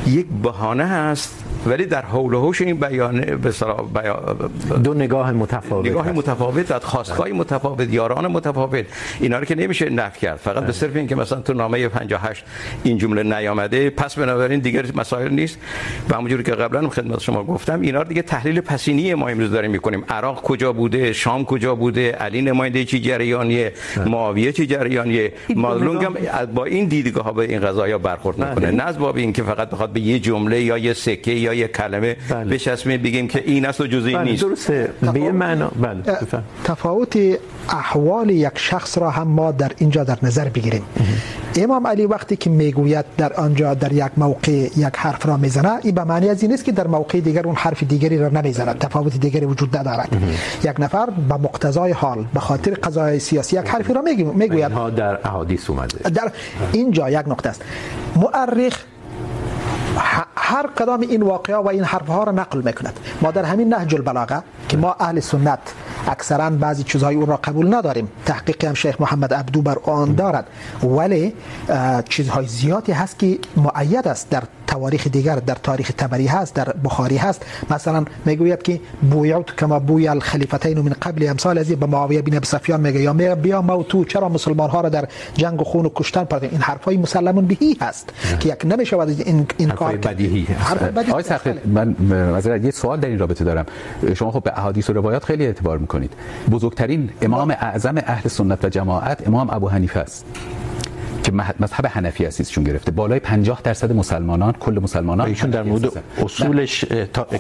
یک بهانه هست ولی در حول و حوش این بیانه به بیان دو نگاه متفاوت نگاه متفاوت و خواستگاه متفاوت یاران متفاوت اینا رو که نمیشه نفی کرد. فقط به صرف اینکه مثلا تو نامه 58 این جمله نیامده پس بنابراین دیگر مسائل نیست. و همونجوری که قبلا خدمت شما گفتم اینا رو دیگه تحلیل پسینی ما امروز داریم میکنیم. عراق کجا بوده؟ شام کجا بوده؟ علی نماینده چی جریانیه؟ معاویه چی جریانیه؟ مازلونگ هم با این دیدگاه ها به این قضایا برخورد میکنه نه از باب اینکه فقط بخواد به یه جمله یا یه سکه یا یا یک کلمه بله. بچسبیم بگیم که این است و جزئی بله. نیست. درسته. به یه معنا بله تفاوت احوال یک شخص را هم ما در اینجا در نظر بگیریم. امام علی وقتی که میگوید در آنجا در یک موقع یک حرف را میزنه این به معنی از این است که در موقع دیگر اون حرف دیگری را نمیزند. تفاوت دیگری وجود ندارد. یک نفر به مقتضای حال به خاطر قضای سیاسی یک حرفی را میگوید. اینها در احادیث اومده. در اینجا یک نقطه است. مؤرخ هر کدام این واقعه و این حرف ها را نقل میکند. ما در همین نهج البلاغه که ما اهل سنت اکثرا بعضی چیزهای اون را قبول نداریم تحقیق هم شیخ محمد عبدو بر آن دارد. ولی چیزهای زیادی هست که معید است در تواریخ دیگر در تاریخ تبری هست در بخاری هست. مثلا میگوید که بویعت کما بوی الخلیفتین من قبل امثال از به معاویه بن ابی سفیان میگه یا میگه بیا ما تو چرا مسلمان ها را در جنگ و خون و کشتن پردیم این حرفای مسلمون بهی هست که یک نمیشه این این کار بدیهی آقای سخت من معذرت یه سوال در این رابطه دارم. شما خب به احادیث و روایات خیلی اعتبار میکنید. بزرگترین امام اعظم اهل سنت و جماعت امام ابو حنیفه است. که مذهب حنفی اساسشون گرفته. بالای 50 درصد مسلمانان کل مسلمانان ایشون در مورد اصولش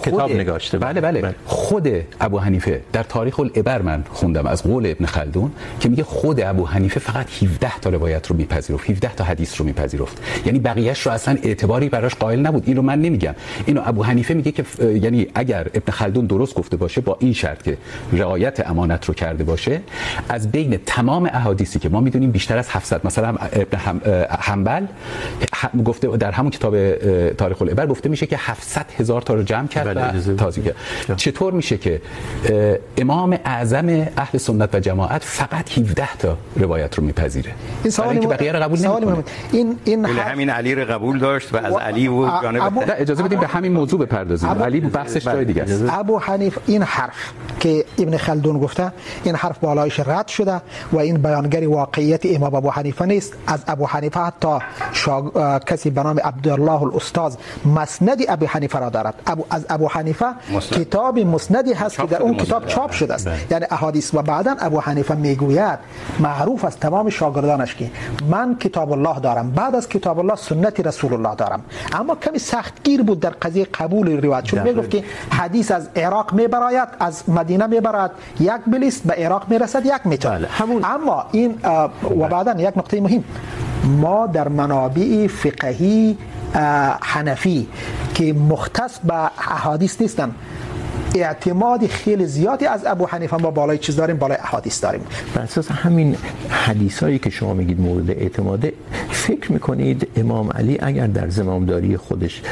کتاب نگاشته بله بله, بله. خود ابو حنیفه. در تاریخ العبر من خوندم از قول ابن خلدون که میگه خود ابو حنیفه فقط 17 تا روایت رو میپذیرفت. 17 تا حدیث رو میپذیرفت. یعنی بقیه‌اش رو اصلا اعتباری براش قائل نبود. اینو من نمیگم. اینو ابو حنیفه میگه که یعنی اگر ابن خلدون درست گفته باشه با این شرط که رعایت امانت رو کرده باشه از بین تمام احادیثی که ما میدونیم بیشتر از 700 مثلا ابن حنبل. گفته در همون کتاب تاریخ العبر گفته میشه که 700 هزار تا رو جمع کرد و تازه کرد. چطور میشه که امام اعظم اهل سنت و جماعت فقط 17 تا روایت رو میپذیره؟ این سوالی که بقیه رو قبول نمیکنه. این این همین علی رو قبول داشت و از علی و جانب اجازه بدیم به همین موضوع بپردازیم. علی بحثش جای دیگه است. ابو حنیف این حرف که ابن خلدون گفته این حرف بالایش رد شده و این بیانگر واقعیت امام ابو حنیفه نیست. از ابو حنیفه حتی شاگ... کسی به نام عبدالله الاستاذ مسند ابو حنیفه را دارد. ابو از ابو حنیفه مسند. کتاب مسندی هست که در اون کتاب چاپ شده است. یعنی احادیث و بعدا ابو حنیفه میگوید معروف است تمام شاگردانش که من کتاب الله دارم بعد از کتاب الله سنت رسول الله دارم. اما کمی سختگیر بود در قضیه قبول روایت. چون میگفت که حدیث از عراق میبراید از مدینه میبرد یک بلیست به عراق میرسد یک میتون اما این و بعدا یک نقطه مهم. ما در منابع فقهی حنفی که مختص به احادیث نیستن. اعتماد خیلی زیادی از ابو حنیفه ما بالای چیز داریم، بالای احادیث داریم. بر اساس همین حدیثایی که شما میگید مورد اعتماده، فکر میکنید امام علی اگر در زمامداری خودش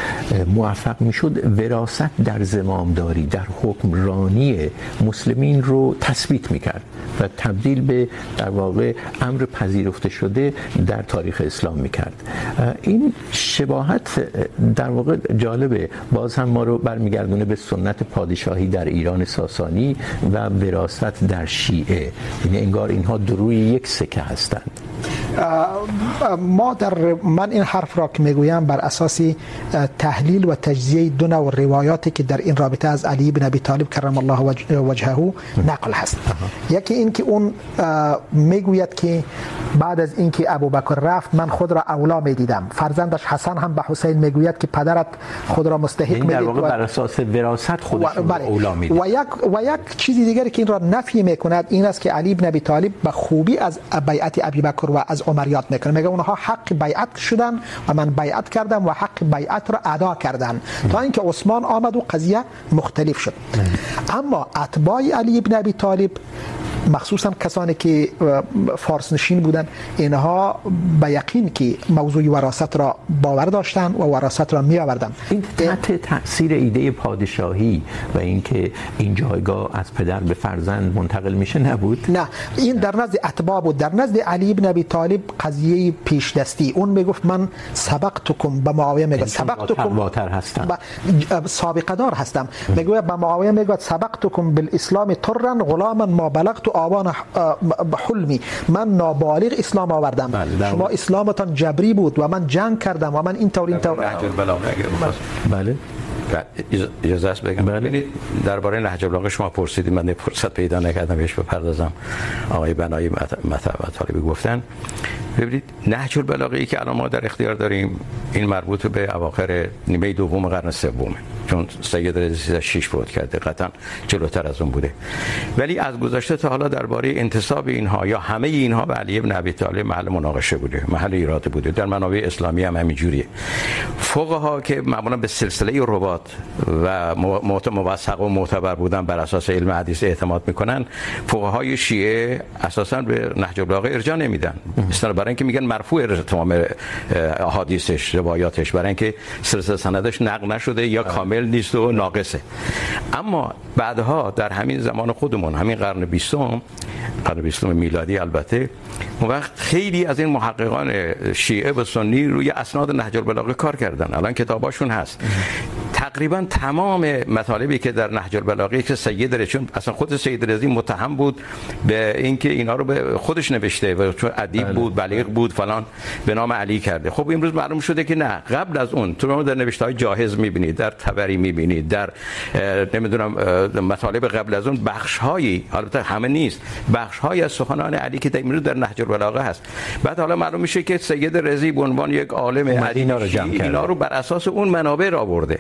موفق میشد، وراثت در زمامداری، در حکمرانی مسلمین رو تثبیت میکرد و تبدیل به در واقع امر پذیرفته شده در تاریخ اسلام میکرد. این شباهت در واقع جالبه. باز هم ما رو برمیگردونه به سنت پادشاه پادشاهی در ایران ساسانی و وراثت در شیعه. یعنی انگار اینها دروی یک سکه هستند. ما در من این حرف را که میگویم بر اساس تحلیل و تجزیه دو نوع روایاتی که در این رابطه از علی بن ابی طالب کرم الله وجهه نقل هست. یکی این که اون میگوید که بعد از اینکه ابوبکر رفت من خود را اولا میدیدم. فرزندش حسن هم به حسین میگوید که پدرت خود را مستحق میدید در واقع بر اساس وراثت خودش را اولا میدید. و یک و یک چیزی دیگری که این را نفی میکند این است که علی بن ابی طالب به خوبی از بیعت ابوبکر و از عمر یاد میکنه. میگه اونها حق بیعت شدن و من بیعت کردم و حق بیعت را ادا کردن. تا اینکه عثمان آمد و قضیه مختلف شد. اما اتباع علی ابن ابی طالب مخصوصا کسانی که فارس نشین بودن اینها به یقین که موضوع وراثت را باور داشتن و وراثت را می آوردن این تحت تاثیر ایده پادشاهی و اینکه این جایگاه از پدر به فرزند منتقل میشه نبود؟ نه. این در نزد اتباع بود. در نزد علی ابن ابی طالب قضیه پیش دستی اون میگفت من سبقتکم به معاویه میگه سبقتکم. بالاتر هستم. سابقه دار هستم. میگه به معاویه میگه سبقتکم بالاسلام غلاما ما بلغت آوان حلمی. من نابالغ اسلام آوردم. بله شما اسلامتان جبری بود و من جنگ کردم و من این طور این طور. بله. اجازه است بگم. ببینید درباره نهج البلاغه شما پرسیدید من فرصت پیدا نکردم بهش بپردازم آقای بنایی مطالبی گفتن ببینید نهج البلاغه ای که الان ما در اختیار داریم این مربوط به اواخر نیمه دوم قرن سومه چون سید رضی شیش بود کرده قطعا جلوتر از اون بوده. ولی از گذشته تا حالا درباره انتصاب اینها یا همه اینها به علی ابن ابی طالب محل مناقشه بوده محل ایراد بوده. در منابع اسلامی هم همین جوریه فقها که معمولا به سلسله ربات و موثق و معتبر بودن بر اساس علم حدیث اعتماد میکنن فقهای شیعه اساسا به نهج البلاغه ارجاع نمیدن مثلا برای اینکه میگن مرفوع تمام احادیثش روایاتش برای اینکه سلسله سندش نقل نشده یا کامل نیست و ناقصه اما بعدها در همین زمان خودمون همین قرن بیستم قرن بیستم میلادی البته اون وقت خیلی از این محققان شیعه و سنی روی اسناد نهج البلاغه کار کردن الان کتاباشون هست تقریباً تمام مطالبی که در نهج البلاغه که سید رضی چون اصلا خود سید رضی متهم بود به اینکه اینا رو به خودش نوشته و چون ادیب بود بلیغ بود فلان به نام علی کرده. خب امروز معلوم شده که نه قبل از اون تو در نوشته های جاهز میبینید در تبری میبینید در نمیدونم مطالب قبل از اون بخش هایی البته همه نیست بخش های از سخنان علی که امروز در نهج البلاغه هست. بعد حالا معلوم میشه که سید رضی به عنوان یک عالم اینا رو جمع کرده. اینا رو بر اساس اون منابع را آورده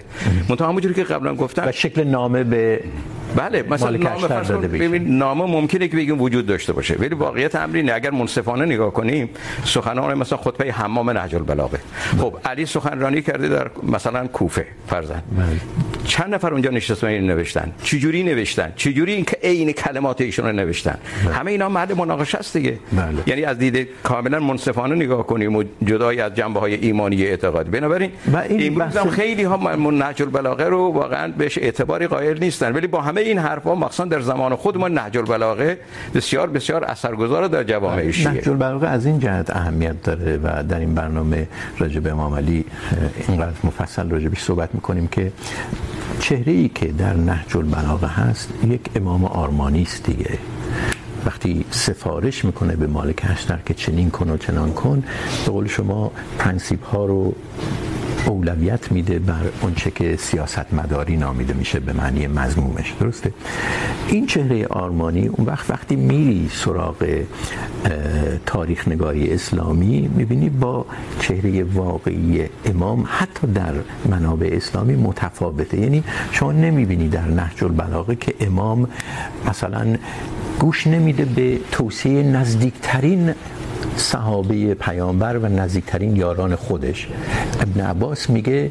منتها همونجوری که قبلا گفتم و شکل نامه به بله مثلا نامه فرض کن ببین نامه ممکنه که بگیم وجود داشته باشه ولی واقعیت امر اینه اگر منصفانه نگاه کنیم سخنان مثلا خطبه حمام نهج البلاغه خب علی سخنرانی کرده در مثلا کوفه فرضاً چند نفر اونجا نشسته این نوشتن؟ چه جوری نوشتن؟ چه جوری این که عین کلمات ایشون رو نوشتن؟ همه اینا محل مناقشه است دیگه. بله. یعنی از دید کاملا منصفانه نگاه کنیم و جدای از جنبه های ایمانی اعتقادی. بنابراین این امروز هم خیلی ها نهج البلاغه رو واقعا بهش اعتباری قائل نیستن ولی با همه این حرفا مخصوصا در زمان خود ما نهج البلاغه بسیار بسیار اثرگذار در جوامع شیعه نهج البلاغه از این جهت اهمیت داره و در این برنامه راجع به امام علی اینقدر مفصل راجع بهش صحبت میکنیم که چهره ای که در نهج البلاغه هست یک امام آرمانی است دیگه. وقتی سفارش میکنه به مالک اشتر که چنین کن و چنان کن به قول شما پرنسیپ ها رو اولویت میده بر اونچه که سیاست مداری نامیده میشه به معنی مضمومش، درسته؟ این چهره آرمانی اون وقت وقتی میری سراغ تاریخ نگاری اسلامی، میبینی با چهره واقعی امام حتی در منابع اسلامی متفاوته. یعنی شما نمیبینی در نهج البلاغه که امام مثلا گوش نمیده به توصیه نزدیکترین صحابه پیامبر و نزدیکترین یاران خودش. ابن عباس میگه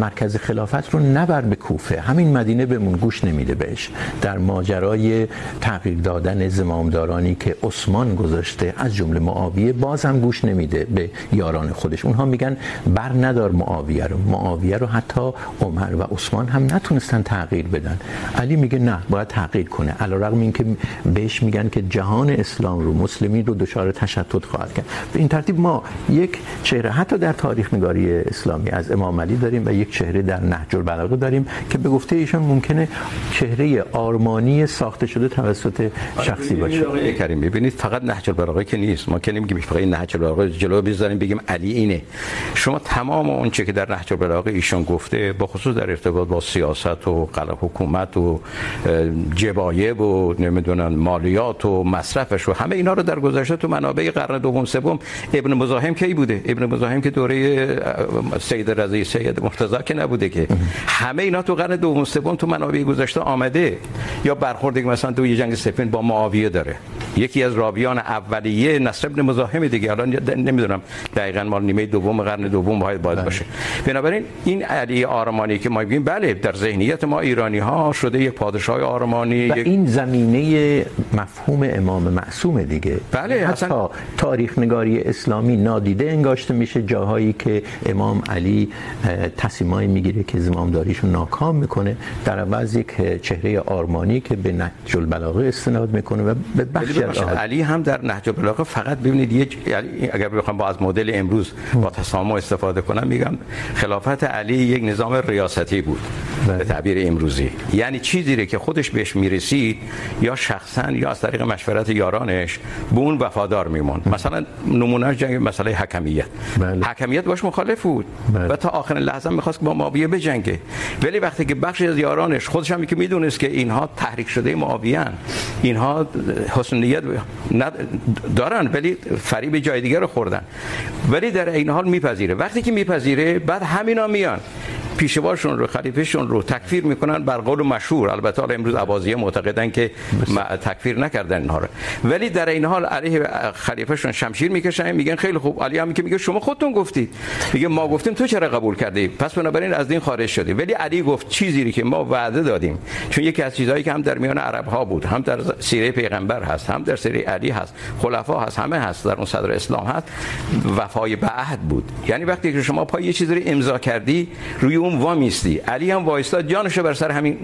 مرکز خلافت رو نبر به کوفه، همین مدینه بمون، گوش نمیده بهش. در ماجرای تغییر دادن زمامدارانی که عثمان گذاشته، از جمله معاویه باز هم گوش نمیده به یاران خودش. اونها میگن بر ندار معاویه رو. معاویه رو حتی عمر و عثمان هم نتونستن تغییر بدن. علی میگه نه، باید تغییر کنه. علیرغم اینکه بهش میگن که جهان اسلام رو، مسلمین رو دچار تشتت خواهد خواهد کرد. به این ترتیب ما یک چهره، حتی در تاریخ نگاری اسلامی از امام علی داریم و یک چهره در نهج البلاغه داریم که به گفته ایشون ممکنه چهره آرمانی ساخته شده توسط شخصی باشه. آقای کریم، ببینید، فقط نهج البلاغه که نیست. ما که نمیگیم فقط نهج البلاغه جلو بزنیم بگیم علی اینه. شما تمام اون چه که در نهج البلاغه ایشون گفته، با خصوص در ارتباط با سیاست و قلب حکومت و جبایب و نمیدونن مالیات و مصرفش و همه اینا رو در گذشته تو منابع قرار قرن دوم سوم ابن مزاحم کی بوده؟ ابن مزاحم که دوره سید رضی سید مرتضی که نبوده که همه اینا تو قرن دوم سوم تو منابع گذشته آمده. یا برخورد مثلا تو یه جنگ سفین با معاویه داره. یکی از راویان اولیه نصر ابن مزاحم دیگه. الان نمیدونم دقیقاً مال نیمه دوم قرن دوم باید باید باشه. بنابراین این علی آرمانی که ما میگیم بله در ذهنیت ما ایرانی ها شده یک پادشاه آرمانی و این زمینه مفهوم امام معصوم دیگه. بله حتی تاریخ نگاری اسلامی نادیده انگاشته میشه جاهایی که امام علی تصمیمای میگیره که زمامداریشو ناکام میکنه. در عوض یک چهره آرمانی که به نهج البلاغه استناد میکنه و به بخش از علی هم در نهج البلاغه فقط ببینید یه اگر بخوام با از مدل امروز با تسامح استفاده کنم میگم خلافت علی یک نظام ریاستی بود به تعبیر امروزی. یعنی چیزی که خودش بهش میرسید یا شخصا یا از طریق مشورت یارانش به اون وفادار میمون مثلا نمونه جنگ مسئله حکمیت. بله. حکمیت باش مخالف بود. بله. و تا آخر لحظه میخواست با معاویه بجنگه. ولی وقتی که بخشی از یارانش خودش هم که میدونست که اینها تحریک شده معاویه اینها حسن نیت دارن ولی فریب جای دیگه رو خوردن. ولی در این حال میپذیره. وقتی که میپذیره بعد همینا میان. پیشواشون رو، خلیفهشون رو تکفیر میکنن بر قول مشهور. البته حالا امروز عباسیه معتقدن که تکفیر نکردن اینها رو. ولی در این حال علیه خلیفهشون شمشیر میکشن، میگن خیلی خوب. علی هم که میگه شما خودتون گفتید. میگه ما گفتیم، تو چرا قبول کردی؟ پس بنابراین از دین خارج شدی. ولی علی گفت چیزی که ما وعده دادیم. چون یکی از چیزهایی که هم در میان عرب ها بود، هم در سیره پیغمبر هست، هم در سیره علی هست، خلفا هست، همه هست، در اون صدر اسلام هست، وفای به عهد بود. یعنی وقتی که شما پای یه چیزی رو امضا کردی، روی اون وامیستی علی هم وایستاد جانشو بر سر همین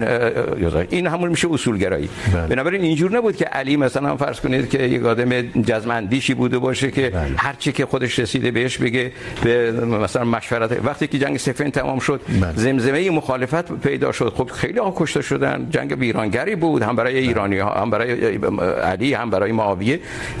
این همون میشه اصولگرایی. بنابراین اینجور نبود که علی مثلا فرض کنید که یک آدم جزم اندیشی بوده باشه که هر چی که خودش رسیده بهش بگه به مثلا مشورت وقتی که جنگ صفین تمام شد زمزمه مخالفت پیدا شد. خب خیلی ها کشته شدن. جنگ ویرانگری بود. هم برای ایرانی ها هم برای علی هم برای معاویه.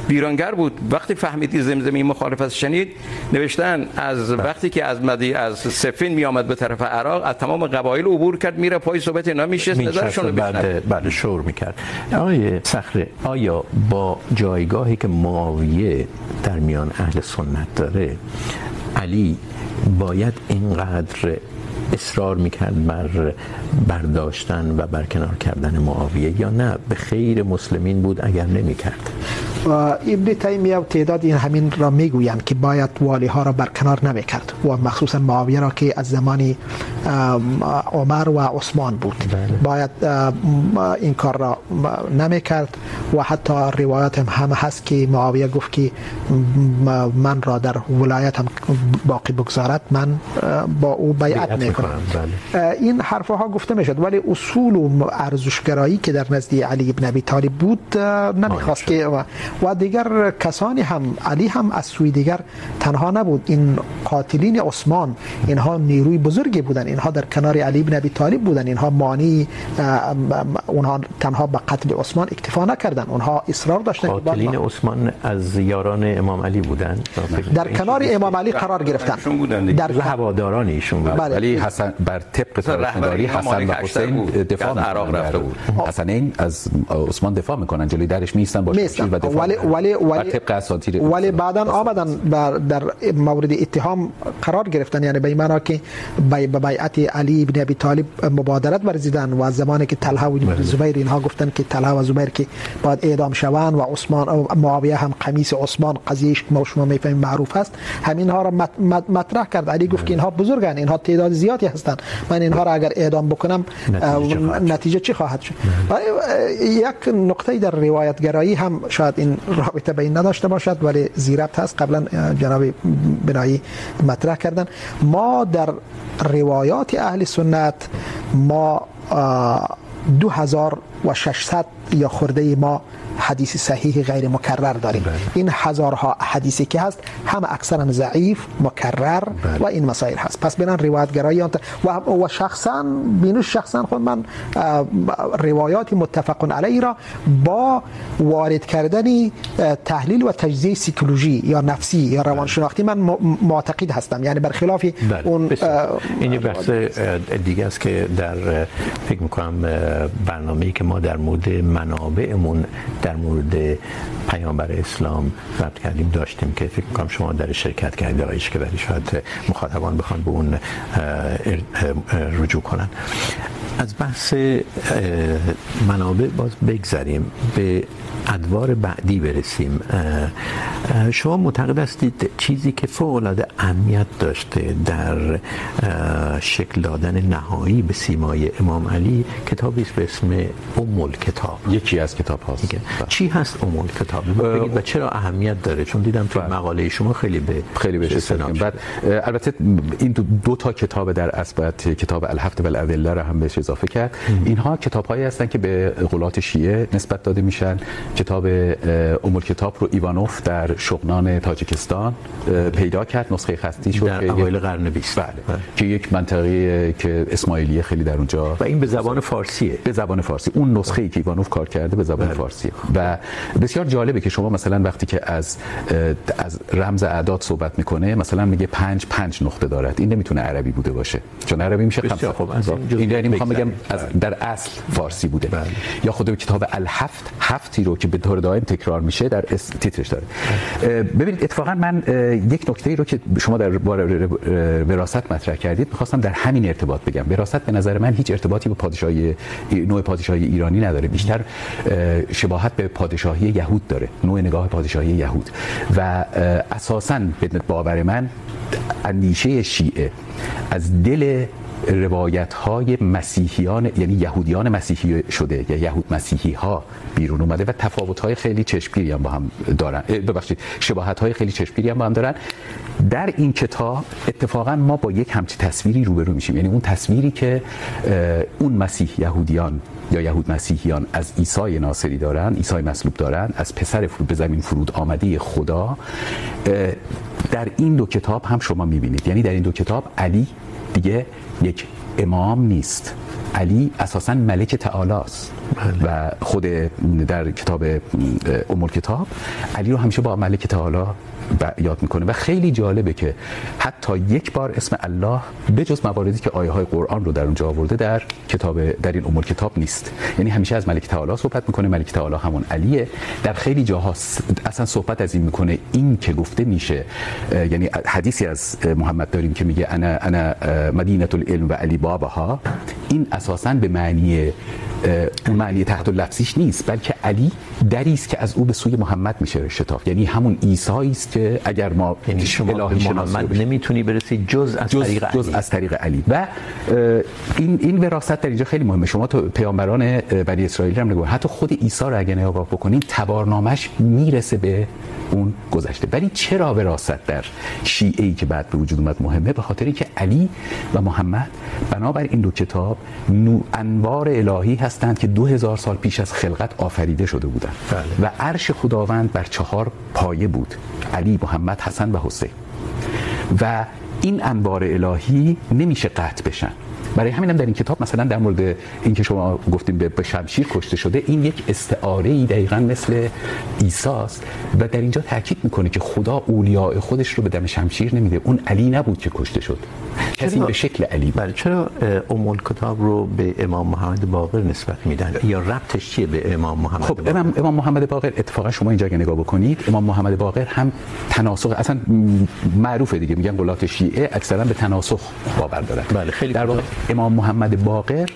ویرانگر بود. وقتی فهمیدی زمزمه مخالفت شنید نوشتن از وقتی که از مدی از صفین می آمد به طرف عراق از تمام قبایل عبور کرد میره پای صحبت اینا میشه نظرشون رو بله بله شور میکرد. آقای صخره آیا با جایگاهی که معاویه در میان اهل سنت داره علی باید اینقدر اصرار میکرد بر برداشتن و برکنار کردن معاویه یا نه؟ به خیر مسلمین بود اگر نمیکرد. ابن تیمیه و تعداد این همین را میگویند که باید والی ها را برکنار نمیکرد و مخصوصا معاویه را که از زمان عمر و عثمان بود. بله. باید این کار را نمیکرد و حتی روایات هم همه هست که معاویه گفت که من را در ولایتم باقی بگذارد من با او بیعت میکنم. بله. این حرف ها گفته میشد ولی اصول و ارزشگرایی که در نزد علی ابن ابی طالب بود نمیخواست که و دیگر کسانی هم علی هم از سوی دیگر تنها نبود. این قاتلین عثمان اینها نیروی بزرگی بودن. اینها در کنار علی ابن ابی طالب بودن. اینها مانی اونها تنها به قتل عثمان اکتفا نکردن. اونها اصرار داشتن. قاتلین عثمان از یاران امام علی بودن. در کنار امام علی قرار گرفتن. در هواداران ایشون بود ولی حسن بر طبق تاریخ حسن و حسین دفاع عراق رفته بود. حسنین از عثمان دفاع میکنن جلوی درش میستن با شمشیر و دفاع ولی ولی ولی طبق اساطیر ولی بعدا آمدن در مورد اتهام قرار گرفتن. یعنی به این معنا که به بیعت علی ابن ابی طالب مبادرت ورزیدن و زمانی که طلحه و زبیر اینها گفتن که طلحه و زبیر که باید اعدام شوند و عثمان و معاویه هم قمیص عثمان قضیهش ما شما میفهمیم معروف است. همین ها را مطرح کرد. علی گفت که اینها بزرگن اینها تعداد زیادی هستند من اینها را اگر اعدام بکنم نتیجه چی خواهد شد؟ یک نقطه در روایت گرایی هم شاید این رابطه بین نداشته باشد ولی زیربط هست. قبلا جناب بنایی مطرح کردن. ما در روایات اهل سنت ما دو هزار و ششصد یا خورده ما حدیث صحیح غیر مکرر داریم. بله. این هزارها حدیثی که هست هم اکثرا ضعیف مکرر بله. و این مسائل هست. پس بنان روایت گرایی و, و شخصا بینو شخصا خود من روایات متفق علیه را با وارد کردن تحلیل و تجزیه سیکولوژی یا نفسی یا روانشناختی من معتقد هستم. یعنی برخلاف اون این بحث دیگه است که در فکر میکنم برنامه‌ای که ما در مورد منابعمون در در مورد پیامبر اسلام ضبط کردیم. داشتیم که فکر می‌کنم شما در شرکت کردید آقای اشکبری شاید مخاطبان بخوان به اون رجوع کنن. از بحث منابع باز بگذریم. به ادوار بعدی برسیم. شما معتقد هستید چیزی که فوق العاده اهمیت داشته در شکل دادن نهایی به سیمای امام علی کتابی است به اسم ام الکتاب یکی از کتاب هاست. چی هست ام الکتاب بگید و چرا اهمیت داره؟ چون دیدم تو مقاله شما خیلی به خیلی بهش استناد بعد البته این دو, دو تا کتاب در اصل کتاب الهفت والادله را هم بهش اضافه کرد. اینها کتاب‌هایی هستن که به قولات شیعه نسبت داده میشن. کتاب ام الکتاب رو ایوانوف در شغنان تاجیکستان پیدا کرد. نسخه خطی شد در اوایل قرن 20 بله, بله. که یک منطقه که اسماعیلیه خیلی در اونجا و این به زبان فارسیه. به زبان فارسی. اون نسخه ای که ایوانوف کار کرده به زبان بله. فارسیه و بسیار جالبه که شما مثلا وقتی که از از رمز اعداد صحبت میکنه مثلا میگه 5 5 نقطه دارد. این نمیتونه عربی بوده باشه. چون عربی میشه خمسه. خب این یعنی میخوام بگم از در اصل فارسی بوده. بله. یا خود کتاب الهفت هفتی رو که به طور دائم تکرار میشه در تیترش داره. ببینید، اتفاقا من یک نکته ای رو که شما در وراثت مطرح کردید، میخواستم در همین ارتباط بگم. وراثت به نظر من هیچ ارتباطی به پادشاهی نوع پادشاهی ایرانی نداره. بیشتر شباهت به پادشاهی یهود داره، نوع نگاه پادشاهی یهود. و اساسا به باور من، اندیشه شیعه از دل روایت های مسیحیان یعنی یهودیان مسیحی شده، یا یهود مسیحی ها بیرون اومده و تفاوت های خیلی چشمگیری هم با هم دارن. ببخشید شباهت های خیلی چشمگیری هم با هم دارن. در این کتاب اتفاقا ما با یک همچین تصویری روبرو میشیم. یعنی اون تصویری که اون مسیح یهودیان یا یهود مسیحیان از عیسی ناصری دارن، عیسی مصلوب دارن، از پسر فرود به زمین فرود آمده خدا در این دو کتاب هم شما میبینید. یعنی در این دو کتاب علی دیگه یک امام نیست. علی اساسا ملک تعالی است. و خود در کتاب ام الکتاب علی رو همیشه با ملک تعالی یاد میکنه. و خیلی جالبه که حتی یک بار اسم الله به جز مواردی که آیه های قرآن رو در اونجا آورده در کتاب در این ام کتاب نیست. یعنی همیشه از ملک تعالی صحبت میکنه. ملک تعالی همون علیه. در خیلی جاها اصلا صحبت از این میکنه. این که گفته میشه یعنی حدیثی از محمد داریم که میگه انا انا مدینه العلم و علی بابها. این اساسا به معنی معنی تحت لفظیش نیست بلکه علی دری است که از او به سوی محمد میشه شتاف یعنی همون عیسی است که اگر ما یعنی شما الهی محمد نمیتونی برسی جز از جز طریق جز علی. از طریق علی. و این این وراثت در اینجا خیلی مهمه. شما تو پیامبران بنی اسرائیل هم نگاه حتی خود عیسی رو اگه نگاه بکنید تبارنامش میرسه به اون گذشته. ولی چرا وراثت در شیعه ای که بعد به وجود اومد مهمه؟ به خاطر اینکه علی و محمد بنابر این دو کتاب نو انوار الهی هستند که دو هزار سال پیش از خلقت آفریده شده بودند. بله. و عرش خداوند بر چهار پایه بود علی محمد حسن و حسین. و این انوار الهی نمیشه قطع بشن. برای همین هم در این کتاب مثلا در مورد این که شما گفتیم به شمشیر کشته شده این یک استعاره ای دقیقا مثل عیسی است و در اینجا تاکید میکنه که خدا اولیاء خودش رو به دم شمشیر نمیده. اون علی نبود که کشته شد. کسی به شکل علی بله چرا ام الکتاب رو به امام محمد باقر نسبت میدن؟ یا ربطش چیه به امام محمد خب باقر؟ امام امام محمد باقر اتفاقا شما اینجا اگه نگاه بکنید امام محمد باقر هم تناسخ اصلا معروفه دیگه میگن قلات شیعه اکثرا به تناسخ باور دارن. بله خیلی در واقع امام محمد باقر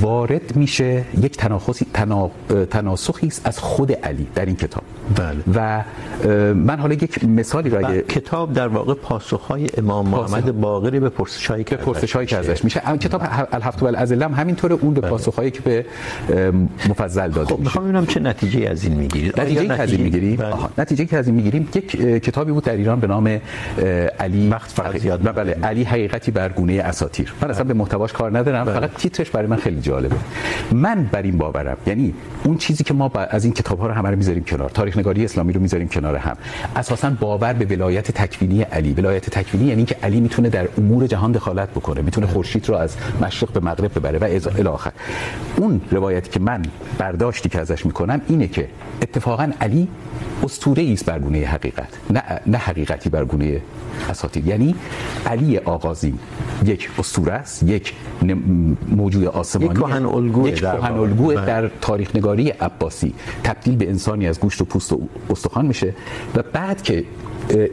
وارد میشه یک تناسخی تنا... تناسخی است از خود علی در این کتاب. بله. و من حالا یک مثالی را اگه کتاب در واقع پاسخهای امام محمد باقری به پرسشایی که پرسشایی که ازش میشه. کتاب الهفت و الازله هم همینطوره اون به پاسخهایی که به مفضل داده خب میشه. میخوام ببینم چه نتیجه از این میگیرید. نتیجه که از این میگیریم؟ نتیجه که از این میگیریم یک کتابی بود در ایران به نام علی وقت فقط زیاد بله علی حقیقتی بر گونه اساطیر. من اصلا به محتواش کار ندارم بله. فقط تیترش برای من خیلی جالبه. من بر این باورم یعنی اون چیزی که ما از این کتاب ها رو همه رو میذاریم کنار تاریخ نگاری اسلامی رو میذاریم کنار هم. اساسا باور به ولایت تکوینی علی. ولایت تکوینی یعنی که علی میتونه در امور جهان دخالت بکنه میتونه خورشید رو از مشرق به مغرب ببره و الی آخر. اون روایتی که من برداشتی که ازش میکنم اینه که اتفاقا علی اسطوره ای است بر گونه حقیقت. نه نه حقیقتی بر گونه اساطیر یعنی علی آغازین یک اسطوره است یک موجود آسمانی یک کهن الگو یک کهن الگو در تاریخ نگاری عباسی. تبدیل به انسانی از گوشت و پوست و استخوان میشه و بعد که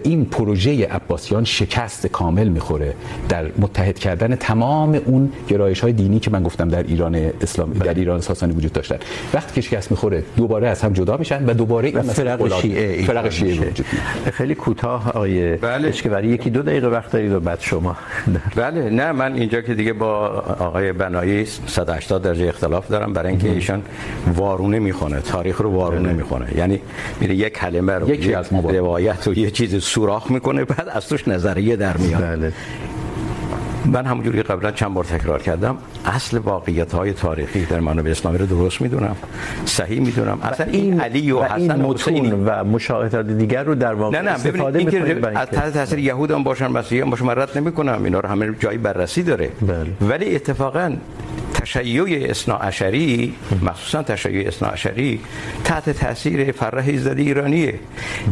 این پروژه عباسیان شکست کامل میخوره در متحد کردن تمام اون گرایش های دینی که من گفتم در ایران اسلامی. در ایران ساسانی وجود داشتن. وقتی که شکست میخوره دوباره از هم جدا میشن و دوباره این فرق شیعه فرق شیعه وجود خیلی کوتاه آیه بله. اشکبری یکی دو دقیقه وقت دارید و بعد شما. بله نه من اینجا که دیگه با آقای بنایی 180 درجه اختلاف دارم برای اینکه ایشان وارونه میخونه تاریخ رو وارونه میخونه. یعنی میره یک کلمه رو یکی از روایت و یه چیز سوراخ میکنه بعد از توش نظریه در میاد. بله. من همونجوری قبلا چند بار تکرار کردم اصل واقعیت های تاریخی در منابع اسلامی رو درست میدونم صحیح میدونم. اصلا این علی و حسن و حسین و مشاهدات دیگر رو در واقع نه نه استفاده میکنید از تحت تاثیر یهود هم باشن مسیحی هم باشن من رد نمیکنم اینا رو همه جایی بررسی داره. بله. ولی اتفاقا تشیع اثنا عشری مخصوصا تشیع اثنا عشری تحت تاثیر فرح ایزدی ایرانیه.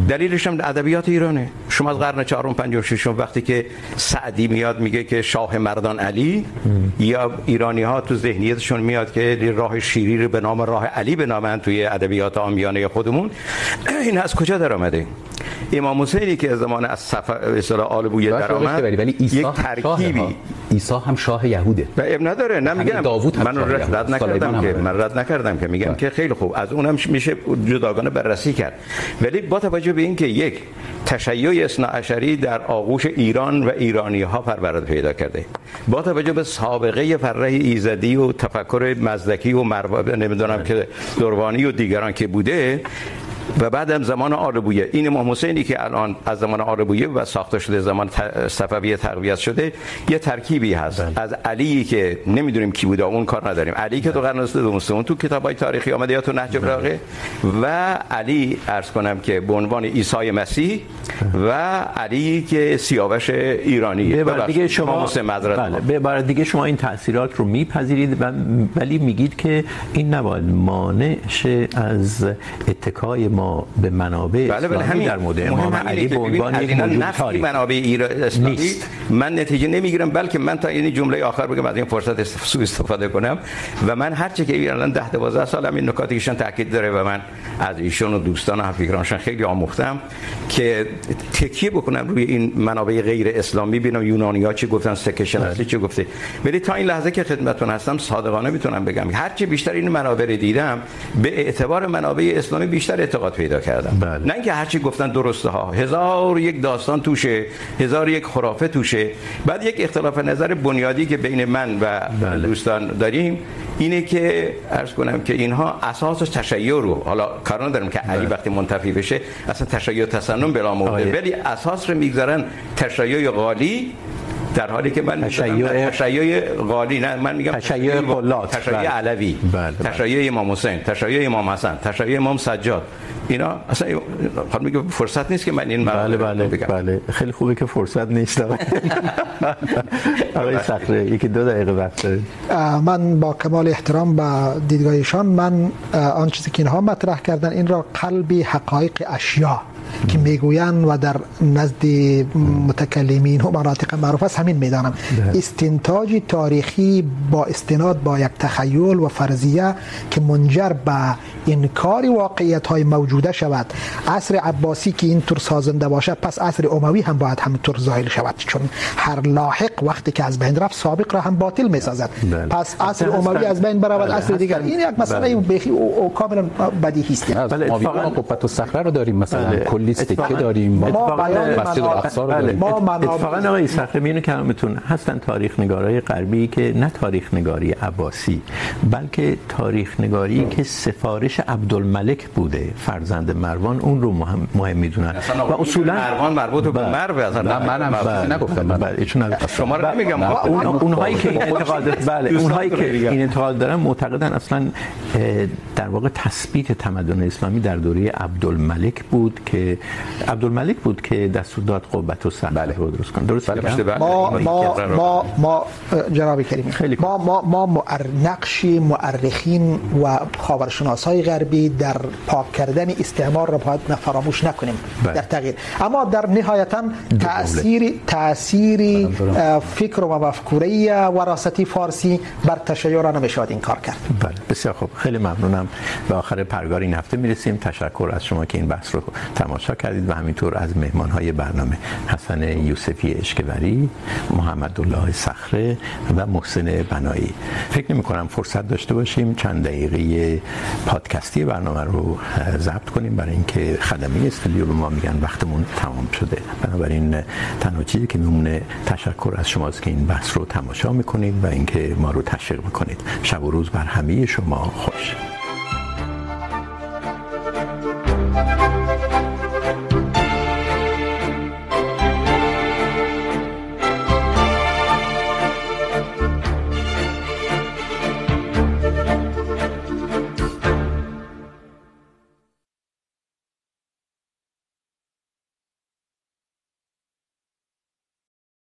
دلیلش هم ادبیات ایرانه. شما از قرن 4 5 و 6 وقتی که سعدی میاد میگه که شاه مردان علی یا ایرانی ها تو ذهنیتشون میاد که راه شیری رو به نام راه علی بنامن توی ادبیات عامیانه خودمون. این از کجا در آمده امام حسینی که از زمان از به اصطلاح آل بویه در آمد ولی عیسی یک ترکیبی. عیسی هم شاه یهوده. و اب نداره نمیگم. من رد نکردم که من رد نکردم که میگم که خیلی خوب. از اونم میشه جداگانه بررسی کرد. ولی با توجه به اینکه یک تشیع اثنا عشری در آغوش ایران و ایرانی ها پرورده پیدا کرده با توجه به سابقه فرح ایزدی و تفکر مزدکی و مروا نمیدونم که دروانی و دیگران که بوده و بعد هم زمان آربویه. این امام حسینی که الان از زمان آربویه و ساخته شده زمان صفویه تقویت شده یه ترکیبی هست. بل. از علی که نمیدونیم کی بوده اون کار نداریم. علی که تو قرن دوم تو کتابای تاریخی آمده یا تو نهج البلاغه و علی عرض کنم که به عنوان عیسی مسیح و علی که سیاوش ایرانی به بار دیگه شما بله. به بار دیگه شما این تاثیرات رو میپذیرید ولی میگید که این نباید مانع شه از اتکای ما به منابع بله بله همین. در مورد امام علی به عنوان یک موجود تاریخی منابع اسلامی من نتیجه نمیگیرم بلکه من تا این جمله آخر بگم از این فرصت سوء استفاده کنم. و من هر چه که الان 10 12 سال هم این نکاتی ایشون تاکید داره و من از ایشون و دوستان و همفکرانشون خیلی آموختم که تکیه بکنم روی این منابع غیر اسلامی. ببینم یونانی‌ها چی گفتن سکه شناسی چی گفته. ولی تا این لحظه که خدمتتون هستم صادقانه میتونم بگم. هر چه بیشتر این منابع دیدم به اعتبار منابع اسلامی بیشتر اعتقاد پیدا کردم. بله. نه اینکه هر چی گفتن درسته ها هزار یک داستان توشه هزار یک خرافه توشه. بعد یک اختلاف نظر بنیادی که بین من و بله. دوستان داریم اینه که عرض کنم که اینها اساس تشیع رو حالا کار ندارم که علی وقتی منتفی بشه اصلا تشیع تسنن بلا موضوع ولی اساس رو میگذارن تشیع غالی در حالی که من تشیع تشیع قالی نه من میگم تشیع قلات تشیع علوی تشیع امام حسین تشیع امام حسن تشیع امام سجاد. اینا اصلا خانم میگه فرصت نیست که من این بله بله بگم. بله. خیلی خوبه که فرصت نیست. آقای صخره یکی دو دقیقه وقت دارید. من با کمال احترام به دیدگاهشان من آن چیزی که اینها مطرح کردن این را قلبی حقایق اشیا میگویند و در نزد متکلمین و مناطق معروف است همین میدانم. استنتاج تاریخی با استناد با یک تخیل و فرضیه که منجر به انکار واقعیت های موجوده شود. عصر عباسی که این طور سازنده باشه پس عصر اموی هم باید همینطور ظاهر شود چون هر لاحق وقتی که از بین رفت سابق را هم باطل میسازد. پس عصر اموی از بین برود عصر دیگر. این یک مسئله بخی و کاملا بدیهی است بله اتفاقا قبت الصخره رو داریم مثلا کلی سکه داریم مسجد الاقصی رو داریم. اتفاقا آقای صخره مینو کلامتون هستن تاریخ نگارای غربی که نه تاریخ نگاری عباسی بلکه تاریخ نگاری که سفارش عبدالملک بوده فرزند مروان اون رو مهم مهم میدونن. و اصولا مروان مربوط به مرو اصلا نه منم نگفتم. بله. چون شما رو نمیگم. اونهایی که این اعتقاد بله اونهایی که این اعتقاد دارن معتقدن اصلا در واقع تثبیت تمدن اسلامی در دوره عبدالملک بود که عبدالملک بود که دستور داد قوت و صحنه بله. رو درست کن درست بله. ما ما ما ما جناب کریم ما ما ما مؤر نقش مؤرخین و خاورشناسای غربی در پاک کردن استعمار را باید فراموش نکنیم. بله. در تغییر. اما در نهایتا تاثیر تاثیر فکر و مفکوره وراستی فارسی بر تشیع را نمیشود این کار کرد. بله بسیار خوب. خیلی ممنونم. به آخر پرگار این هفته میرسیم. تشکر از شما که این بحث رو تماشا کردید و همینطور از مهمان های برنامه حسن یوسفی اشکوری محمد الله صخره و محسن بنایی. فکر نمی کنم فرصت داشته باشیم. چند دقیقه پادکستی برنامه رو ضبط کنیم. برای اینکه خدمه استودیو به ما میگن وقتمون تمام شده. بنابراین، تنها چیزی که میمونه تشکر از شماست که این بحث رو تماشا میکنید و اینکه ما رو تشویق میکنید. شب و روز بر همه شما خوش.